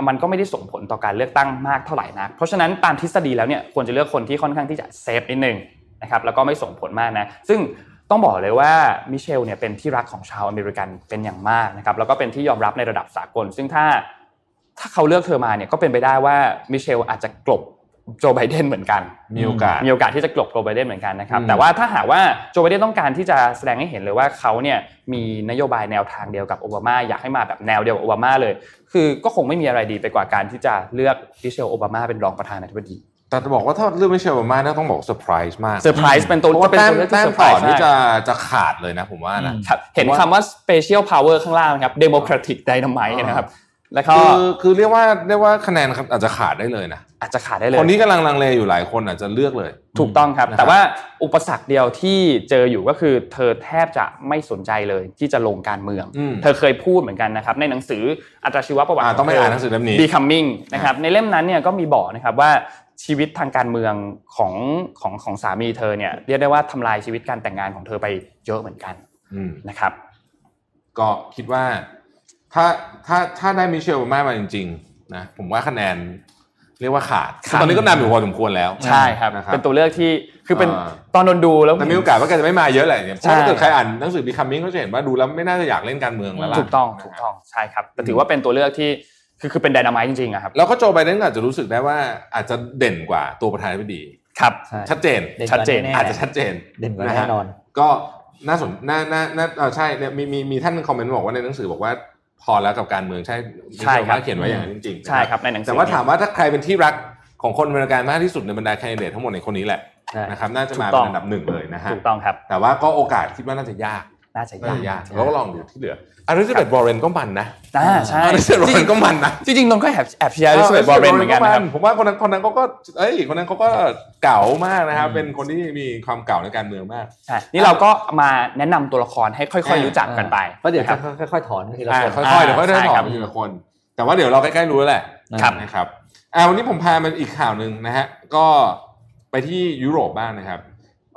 Speaker 2: มันก็ไม่ได้ส่งผลต่อการเลือกตั้งมากเท่าไหร่นัก เพราะฉะนั้นตามทฤษฎีแล้วเนี่ยควรจะเลือกคนที่ค่อนข้างที่จะเซฟนิดนึงนะครับแล้วก็ไม่ส่งผลมากนะซึ่ง ต้องบอกเลยว่ามิเชลเนี่ยเป็นที่รักของชาวอเมริกันเป็นอย่างมากนะครับแล้วก็เป็นที่ยอมรับในระดับสากล ซึ่งถ้าถ้าเขาเลือกเธอมาเนี่ยก็เป็นไปได้ว่ามิเชลอาจจะกลบโจไบเดนเหมือนกัน
Speaker 3: มีโอกาส
Speaker 2: มีโอกาสที่จะกลบโจไบเดนเหมือนกันนะครับ
Speaker 3: อืม
Speaker 2: แต่ว่าถ้าหากว่าโจไบเดนต้องการที่จะแสดงให้เห็นเลยว่าเขาเนี่ยมีนโยบายแนวทางเดียวกับโอบามาอยากให้มาแบบแนวเดียวกับโอบามาเลย คือก็คงไม่มีอะไรดีไปกว่าการที่จะเลือกมิเชลโอบามาเป็นรองประธานาธิบดี
Speaker 3: แต่จะบอกว่าถ้าเรื่องไม่เชลโอบามาเนี่ยต้องบอกเซอร์ไพรส์มาก
Speaker 2: เซอร์ไพรส์เป็นตัว
Speaker 3: เพราะว่า
Speaker 2: เป็น
Speaker 3: แต้ม
Speaker 2: ตัวเลือกที่
Speaker 3: แต้
Speaker 2: เซ
Speaker 3: ม
Speaker 2: อร์ไพร
Speaker 3: ต่อ
Speaker 2: ส์
Speaker 3: นี่
Speaker 2: มาก
Speaker 3: จะจะขาดเลยนะผมว่านะ
Speaker 2: ครับเห็นคำว่า special power ข้างล่างนะครับ democratic dynamite
Speaker 3: อ่าน
Speaker 2: นะครับแล้วก็
Speaker 3: คือคือเรียกว่าเรียกว่าคะแนนอาจจะขาดได้เลยนะ
Speaker 2: อาจจะขาดได้เลย
Speaker 3: คนที่กำลังลังเลอยู่หลายคนอาจจะเลือกเลย
Speaker 2: ถูกต้องครับ
Speaker 3: นะครับ
Speaker 2: แต่ว่าอุปสรรคเดียวที่เจออยู่ก็คือ เธอแทบจะไม่สนใจเลยที่จะลงการเมือง
Speaker 3: อืม
Speaker 2: เธอเคยพูดเหมือนกันนะครับในหนังสืออัตราชีวประวัติ
Speaker 3: อ่าต้องไปอ่านหนังสือเล่มนี้
Speaker 2: Becoming นะครับในเล่มนั้นเนี่ยก็มีบอกนะครับว่า ชีวิตทางการเมืองของของของสามีเธอเนี่ยเรียกได้ว่าทำลายชีวิตการแต่งงานของเธอไปเยอะเหมือนกัน
Speaker 3: อืม
Speaker 2: นะครับ
Speaker 3: ก็คิดว่าถ้าถ้าถ้าได้มิเชลโอบามามาจริงๆนะผมว่าคะแนนเรียกว่าขาด
Speaker 2: ขาด
Speaker 3: ตอนนี้ก็นำอยู่พอสมควรแล้ว
Speaker 2: ใช่ครับ
Speaker 3: นะครับ
Speaker 2: เป็นตัวเลือกที่คือเป็น
Speaker 3: อ่า
Speaker 2: ตอนนนดูแล้ว
Speaker 3: แต่มีโอกาสว่าแกจะไม่มาเยอะแหละเนี่ยเพ
Speaker 2: ใช่
Speaker 3: ราะถ้าเกิดใครอ่านหนังสือ Becoming ก็จะเห็นว่าดูแล้วไม่น่าจะอยากเล่นการเมืองแล้วล่ะ
Speaker 2: ถูกต้อง
Speaker 3: นะ
Speaker 2: ถูกต้องใช่ครับแต่ถือว่าเป็นตัวเลือกที่ คือคือเป็นไดนาไมต์จริงๆอะครับ
Speaker 3: แล้วก็โจไบเดนก็อาจจะรู้สึกได้ว่าอาจจะเด่นกว่าตัวประธานาธิบดี
Speaker 2: ครับ
Speaker 4: ใช่
Speaker 3: ชัดเจน
Speaker 4: ด่กว่า
Speaker 2: ชัดเจน
Speaker 4: แๆ
Speaker 3: อาจจะชัดเจน
Speaker 4: เด่นกว่าะ
Speaker 3: ฮะ
Speaker 4: แน่นอน
Speaker 3: ก็น่าสนน่าน่าน่าเออใช่เนี่ยมีมีมีท่านคอมเมนต์บอกว่าในหนังสือบอกว่าพอแล้วกับการเมืองใช่
Speaker 2: ใช่ครับ
Speaker 3: เขียนไว้อย่างนั้นจริงๆนะ
Speaker 2: ใช่ครับในหนังสือ
Speaker 3: แต่ว่าถามว่าถ้าใครเป็นที่รักของคนอเมริกันมากที่สุดในบรรดาแคนดิเดตทั้งหมดในคนนี้แหละ
Speaker 4: ใช่
Speaker 3: นะครับน่าจะมา
Speaker 2: ถูกต้
Speaker 3: เป็
Speaker 2: อง
Speaker 3: นอันดับหนึ่งเลยนะฮะ
Speaker 2: ถูกต้องครับ
Speaker 3: แต่ว่าก็โอกาสคิดว่าน่าจะยาก
Speaker 2: น่าจะ
Speaker 3: น่าจะยายา
Speaker 2: กก
Speaker 3: เราก็ลองดูที่เหลืออลิซาเบธบอร์เรนก็มันนะ
Speaker 2: อ่าใช่
Speaker 3: อลิซาเบธบอร์เรนก็มันนะ
Speaker 2: จริงๆนนท์ก็แอบแอบเชียร์ลิสเบตบอร์เรนเหมือนกันนะครับ
Speaker 3: ผมว่าคนนั้นคนนั้นเขาก็เอ้ยคนนั้นเขาก็เก่ามากนะครับเป็นคนที่มีความเก่าในการเมืองมาก
Speaker 2: ใช่นี่เราก็มาแนะนำตัวละครให้ค่อย ๆ รู้จักกันไป
Speaker 4: เพราะเดี๋ยว
Speaker 2: ค
Speaker 4: จะ
Speaker 2: รับ
Speaker 4: ค่อยๆถอนทีละ
Speaker 3: อ่า
Speaker 4: คน
Speaker 3: ค่อยๆเดี๋ยวค่อยๆ
Speaker 2: ใช่
Speaker 3: ถอ
Speaker 2: ครั
Speaker 3: น
Speaker 2: บ
Speaker 3: ไปทีละคน แต่ว่าเดี๋ยวเราใกล้ๆรู้แล้วแหละ
Speaker 2: ครับ
Speaker 3: นะครับอ่าวันนี้ผมพามันอีกข่าวหนึ่งนะฮะก็ไปที่ยุโรปบ้างนะครับ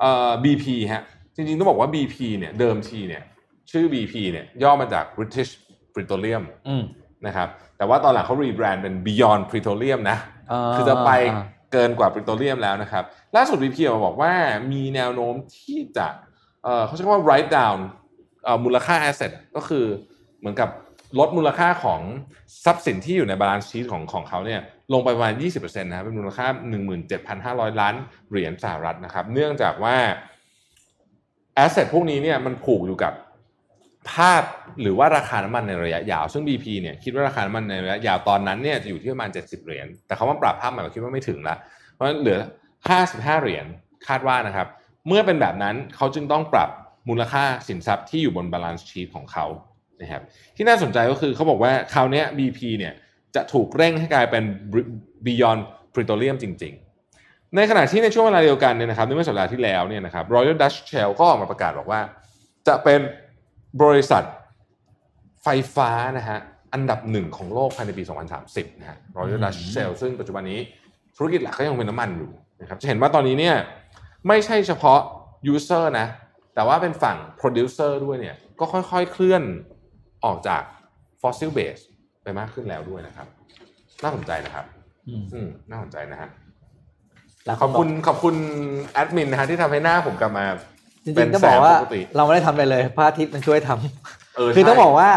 Speaker 3: เอ่อ BP ฮะ จริงๆต้องบอกว่า BP เนี่ยเดิมทีเนี่ยชื่อ BP เนี่ยย่อมาจาก British Petroleum
Speaker 4: อืม
Speaker 3: นะครับแต่ว่าตอนหลังเขารีแบรนด์เป็น Beyond Petroleum นะ คือจะไปเกินกว่า Petroleum แล้วนะครับล่าสุด BP ออกมาบอกว่ามีแนวโน้มที่จะเอ่อเขาใช้คำว่า write down เอ่อมูลค่า asset ก็คือเหมือนกับลดมูลค่าของทรัพย์สินที่อยู่ใน balance sheet ของของเขาเนี่ยลงไปประมาณ 20%นะครับเป็นมูลค่า 17,500 ล้านเหรียญสหรัฐนะครับ เนื่องจากว่า asset พวกนี้เนี่ยมันผูกอยู่กับภาพหรือว่าราคาน้ำมันในระยะยาว ซึ่ง BP เนี่ยคิดว่าราคาน้ำมันในระยะยาวตอนนั้นเนี่ยจะอยู่ที่ประมาณ 70 เหรียญแต่เขาว่าปรับภาพใหม่คิดว่าไม่ถึงละเพราะฉะนั้นเหลือ 55 เหรียญคาดว่านะครับ เมื่อเป็นแบบนั้นเขาจึงต้องปรับมูลค่าสินทรัพย์ที่อยู่บน balance sheet ของเขานะครับที่น่าสนใจก็คือเขาบอกว่าคราวนี้ BP เนี่ยจะถูกเร่งให้กลายเป็น beyond petroleum จริง ในขณะที่ในช่วงเวลาเดียวกันเนี่ยนะครับในเมื่อสัปดาห์ที่แล้วเนี่ยนะครับ Royal Dutch Shell ก็ออกมาประกาศบอกว่า จะเป็นบริษัทไฟฟ้านะฮะอันดับหนึ่งของโลกภายในปี 2030 นะฮะ Royal Dutch Shell ซึ่งปัจจุบันนี้ธุรกิจหลักก็ยังเป็นน้ำมันอยู่นะครับจะเห็นว่าตอนนี้เนี่ยไม่ใช่เฉพาะ user นะ แต่ว่าเป็นฝั่ง producer ด้วยเนี่ยก็ค่อยๆ เคลื่อนออกจาก fossil base ไปมากขึ้นแล้วด้วยนะครับ น่าสนใจนะครับ
Speaker 4: อืม
Speaker 3: อืมน่าสนใจนะฮะ
Speaker 4: แล้ว
Speaker 3: ขอบคุณขอบคุณแอดมินนะฮะที่ทำให้หน้าผมกลับมา
Speaker 4: จริ
Speaker 3: เป็น
Speaker 4: งๆต้องบอกว่า
Speaker 3: แสงปกติ
Speaker 4: เราไม่ได้ทำอะไรเลยพระอาทิตย์มันช่วยทำ
Speaker 3: เออ
Speaker 4: คือ
Speaker 3: ใช่
Speaker 4: ต้องบอกว่า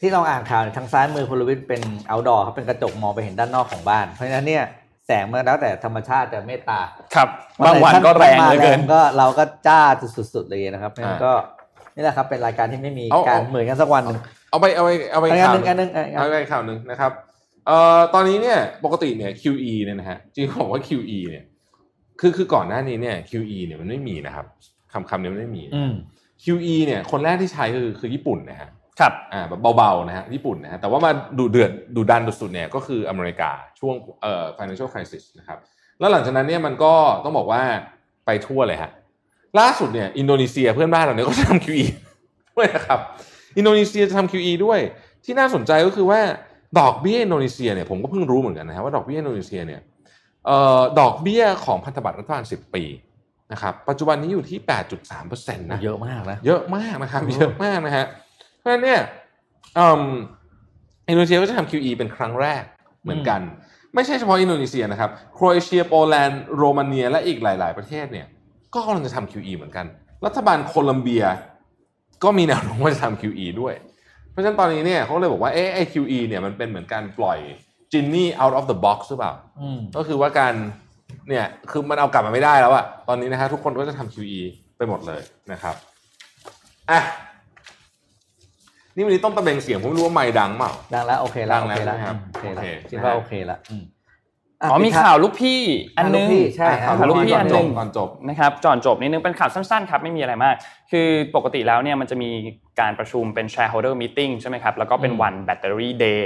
Speaker 4: ที่เราอ่านข่าวเนี่ยทางซ้ายมือคุณลวิทย์เป็น outdoor ครับเป็นกระจกมองไปเห็นด้านนอกของบ้าน เพราะฉะนั้นเนี่ยแสงมันแล้วแต่ธรรมชาติจะเมตตา
Speaker 2: ครับบางวันก็แรงเหลือเกิน
Speaker 4: มาก็เราก็จ้าสุดๆเลยนะครับเพราะฉะนั้นก็นี่แหละครับเป็นรายการที่ไม่มีการเหมือนกันสักวันหนึ่ง
Speaker 3: เอาไปเอาไปเอาไป
Speaker 4: อัน
Speaker 3: ข่าว
Speaker 4: หนึ่งอันหนึ่งอันหนึ่ง
Speaker 3: เอาไปข่าวหนึ่งนะครับ เอ่อตอนนี้เนี่ยปกติเนี่ย QE เนี่ยนะฮะจริงๆบอกว่า QE เนี่ยคือคือก่อนหน้านี้เนี่ย QE เนี่ยมันไม่มีนะครับคำคำนี้มันไม่มี
Speaker 4: อืม
Speaker 3: QE เนี่ยคนแรกที่ใช้คือคือญี่ปุ่นนะฮะ
Speaker 2: ครับ
Speaker 3: อ่าแบบเบาๆนะฮะญี่ปุ่นนะฮะแต่ว่ามาดูเดือดดูดันสุดๆเนี่ยก็คืออเมริกาช่วงเอ่อ financial crisis นะครับแล้วหลังจากนั้นเนี่ยมันก็ต้องบอกว่าไปทั่วเลยฮะล่าสุดเนี่ยอินโดนีเซียเพื่อนบ้านเราเนี่ยก็จะทำ QE ด้วยนะครับอินโดนีเซียจะทำ QE ด้วย ที่น่าสนใจก็คือว่า ดอกเบี้ยอินโดนีเซียเนี่ยผมก็เพิ่งรู้เหมือนกันนะฮะว่าดอกเบี้ยอินโดนีเซียเนี่ยเอ่อดอกเบี้ยของพันธบัตรรัฐบาล 10 ปีนะครับปัจจุบันนี้อยู่ที่ 8.3%นะ
Speaker 4: เยอะมากนะ
Speaker 3: เยอะมากนะครับ
Speaker 4: โอ้
Speaker 3: เยอะมากนะฮะเพราะฉะนั้นเนี่ยอืมอินโดนีเซียก็จะทำ QE เป็นครั้งแรกเหมือนกัน ไม่ใช่เฉพาะอินโดนีเซียนะครับโครเอเชียโปแลนด์โรมาเนียและอีกหลาย ๆ ประเทศเนี่ยก็กำลังจะทำ QE เหมือนกัน รัฐบาลโคลัมเบียก็มีแนวโน้มว่าจะทำ QE ด้วย เพราะฉะนั้นตอนนี้เนี่ยเขาเลยบอกว่าเอ๊ะไอ้ QE เนี่ยมันเป็นเหมือนการปล่อยจินนี่ out of the box หรือเปล่า
Speaker 4: อืม
Speaker 3: ก็คือว่าการเนี่ยคือมันเอากลับมาไม่ได้แล้วอะตอนนี้นะฮะทุกคนก็จะทำ QE ไปหมดเลยนะครับอะนี่วันนี้ต้องตะเบงเสียงผมไม่รู้ว่าไม่ดังเปล่า
Speaker 4: ดังแล้วโอเคแล้ว
Speaker 3: ดังแล้ว
Speaker 4: โอเคแล้ว
Speaker 3: นะครับ
Speaker 4: อืมโอเคแล้ว
Speaker 3: โอเค
Speaker 4: คิดว่า
Speaker 3: นะฮะ
Speaker 4: โอเคแล้ว อืม
Speaker 2: อ๋อมี
Speaker 4: ปิดท้ย
Speaker 2: ข่าวลูกพี่อันนึง
Speaker 4: อะลูกพี่ใช่
Speaker 3: อะ
Speaker 4: อะ
Speaker 2: ข่าวลูกพี่
Speaker 3: ก่
Speaker 2: อัน
Speaker 3: จ
Speaker 2: นึ
Speaker 3: บ
Speaker 2: ง
Speaker 3: ก่อนจบ
Speaker 2: นะครับก่อนจบนิดนึงเป็นข่าวสั้นๆครับไม่มีอะไรมาก คือปกติแล้วเนี่ยมันจะมีการประชุมเป็น shareholder meeting ใช่ไหมครับแล้วก็เป็นวัน battery day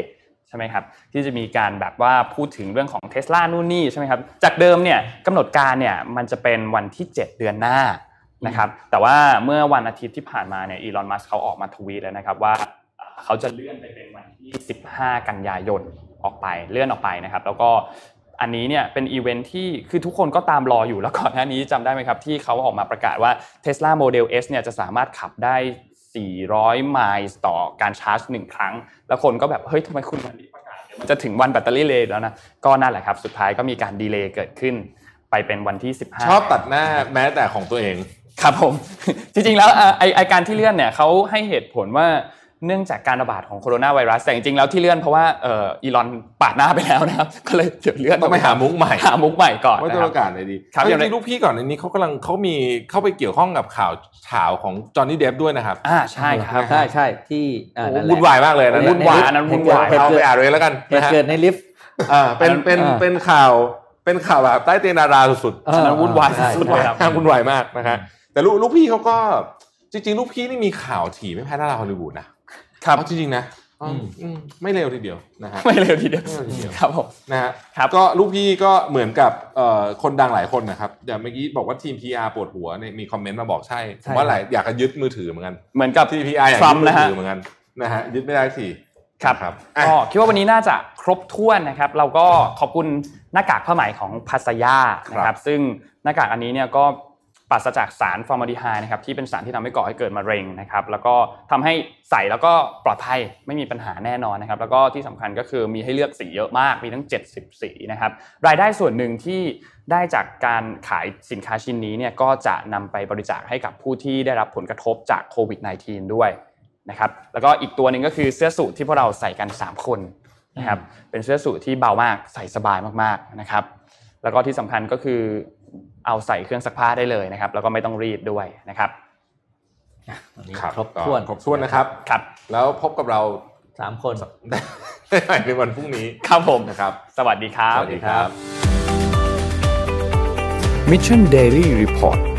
Speaker 2: ใช่ไหมครับที่จะมีการแบบว่าพูดถึงเรื่องของ Tesla นู่นนี่ใช่ไหมครับจากเดิมเนี่ยกำหนดการเนี่ยมันจะเป็นวันที่ 7 เดือนหน้านะครับแต่ว่าเมื่อวันอาทิตย์ที่ผ่านมาเนี่ยอีลอนมัสก์เขาออกมาทวีตแล้วนะครับว่าเอ่อเขาจะเลื่อนไปเป็นวันที่ 15 กันยายนออกไปเลื่อนออกไปนะครับ แล้วก็ อันนี้เนี่ยเป็นอีเวนท์ที่คือทุกคนก็ตามรออยู่แล้วก่อนหน้านี้จำได้ไหมครับ ที่เขาออกมาประกาศว่า Tesla Model S เนี่ยจะสามารถขับได้ 400 ไมล์ต่อการชาร์จหนึ่งครั้ง แล้วคนก็แบบ เฮ้ยทำไมคุณวันนี้ประกาศเดี๋ยวมันจะถึงวันแบตเตอรี่เลยแล้วนะ ก็นั่นแหละครับ สุดท้ายก็มีการ delay เกิดขึ้นไปเป็นวันที่ 15
Speaker 3: ชอบตัดหน้าแม้แต่ของตัวเอง
Speaker 2: ครับผม จริงๆแล้วอะไอไอการที่เลื่อนเนี่ยเขาให้เหตุผลว่า เนื่องจากการระบาดของโคโรนาไวรัสแต่จริงๆแล้วที่เลื่อนเพราะว่าเอ่ออีลอนปาดหน้าไปแล้วนะครับก็เลยเดี๋ยวเลื่อน
Speaker 3: ต้องไปหามุกใหม่
Speaker 2: หามุกใหม่ก่อน
Speaker 3: ว่า
Speaker 2: นะ
Speaker 3: จะ
Speaker 2: ค
Speaker 3: ป
Speaker 2: รับ
Speaker 3: ระกาศอะไรดี
Speaker 2: ครับ
Speaker 3: จ
Speaker 2: อย่างไร
Speaker 3: ริงๆลูกพี่ก่อนในนี้เขากำลังเขามีเข้าไปเกี่ยวข้องกับข่าวเฉาวของจอห์นนี่เดฟด้วยนะครับ
Speaker 2: อ่าใช่ครับ
Speaker 4: ใช่ใช่ที่อ่า
Speaker 3: โอ้
Speaker 4: นั่นแหละ
Speaker 3: วุ่นวายมากเลยนะ
Speaker 2: วุ่นวายอันนั้นวุ่นวาย
Speaker 3: เอาไปอ่านเลยแล้วกัน
Speaker 4: เห
Speaker 3: นะ
Speaker 4: ตุ
Speaker 3: ฮะ
Speaker 4: เกิดในลิฟต์
Speaker 3: อ่าเป็นเป็น
Speaker 4: อ่า
Speaker 3: เป็นข่าวเป็นข่าวแบบใต้เตียงดาราสุดๆ
Speaker 4: เออ
Speaker 2: อันนั้นวุ่นวาย
Speaker 4: ใช่
Speaker 2: สุด
Speaker 3: วุ่น
Speaker 2: เล
Speaker 3: วาย
Speaker 2: ครับ
Speaker 3: มากวุ่นวายมากนะฮะแต่ลูกลูกพี่เขาก็จริงๆ ลูกพี่นี่มีข่าวถี่ไม่แพ้ดาราฮอลลีวูดนะ ครับเอาจริงๆนะอืมอืมไม่เร็วทีเดียวนะฮะ
Speaker 2: ไม่เร็วทีเดียว
Speaker 3: ไม่เร็วทีเดียว
Speaker 2: ครับผม
Speaker 3: นะฮะ
Speaker 2: ครับ
Speaker 3: ก็ลูกพี่ก็เหมือนกับเอ่อคนดังหลายคนนะครับอย่างเมื่อกี้บอกว่าทีม PR ปวดหัวเนี่ยมีคอมเมนต์มาบอกใช่ผมว่าหลายอยากจะยึดมือถือเหมือนกัน
Speaker 2: เหมือนกับ
Speaker 3: ที PR อยาก
Speaker 2: ทรั
Speaker 3: ยึ
Speaker 2: ม
Speaker 3: ด
Speaker 2: ป์
Speaker 3: มื
Speaker 2: นะ
Speaker 3: อ
Speaker 2: ฮะ
Speaker 3: ถือเหมือนกันนะฮะยึดไม่ได้ที
Speaker 2: ครับ
Speaker 3: ครับอะ
Speaker 2: ก็คิดว่าวันนี้น่าจะครบถ้วนนะครับ เราก็ขอบคุณหน้ากากผ้าไหมของพัสยานะครับ ซึ่งหน้ากากอันนี้เนี่ยก็ ปราศจากสารฟอร์มาลดีไฮด์นะครับที่เป็นสารที่ทำให้ก่อให้เกิดมะเร็งนะครับแล้วก็ทำให้ใส่แล้วก็ปลอดภัยไม่มีปัญหาแน่นอนนะครับแล้วก็ที่สำคัญก็คือมีให้เลือกสีเยอะมากมีทั้ง 70 สีนะครับรายได้ส่วนหนึ่งที่ได้จากการขายสินค้าชิ้นนี้เนี่ยก็จะนำไปบริจาคให้กับผู้ที่ได้รับผลกระทบจากโควิด -19 ด้วยนะครับแล้วก็อีกตัวหนึ่งก็คือเสื้อสูทที่พวกเราใส่กัน 3 คนนะครับเป็นเสื้อสูทที่เบามากใส่สบายมากๆนะครับแล้วก็ที่สำคัญก็คือ เอาใส่เครื่องซักผ้าได้เลยนะครับ แล้วก็ไม่ต้องรีดด้วยนะครับ
Speaker 4: วันนี้
Speaker 3: ครับ
Speaker 4: ครบถ้วน
Speaker 3: ก็ครบถ้วนนะครับ
Speaker 2: ครับ
Speaker 3: แล้วพบกับเรา
Speaker 4: สามคน
Speaker 3: ได้ใหม่ในวันพรุ่งนี้
Speaker 2: ครับผม
Speaker 3: นะครับ
Speaker 2: สวัสดีครับ
Speaker 3: สวัสดีครับ
Speaker 1: Mission Daily Report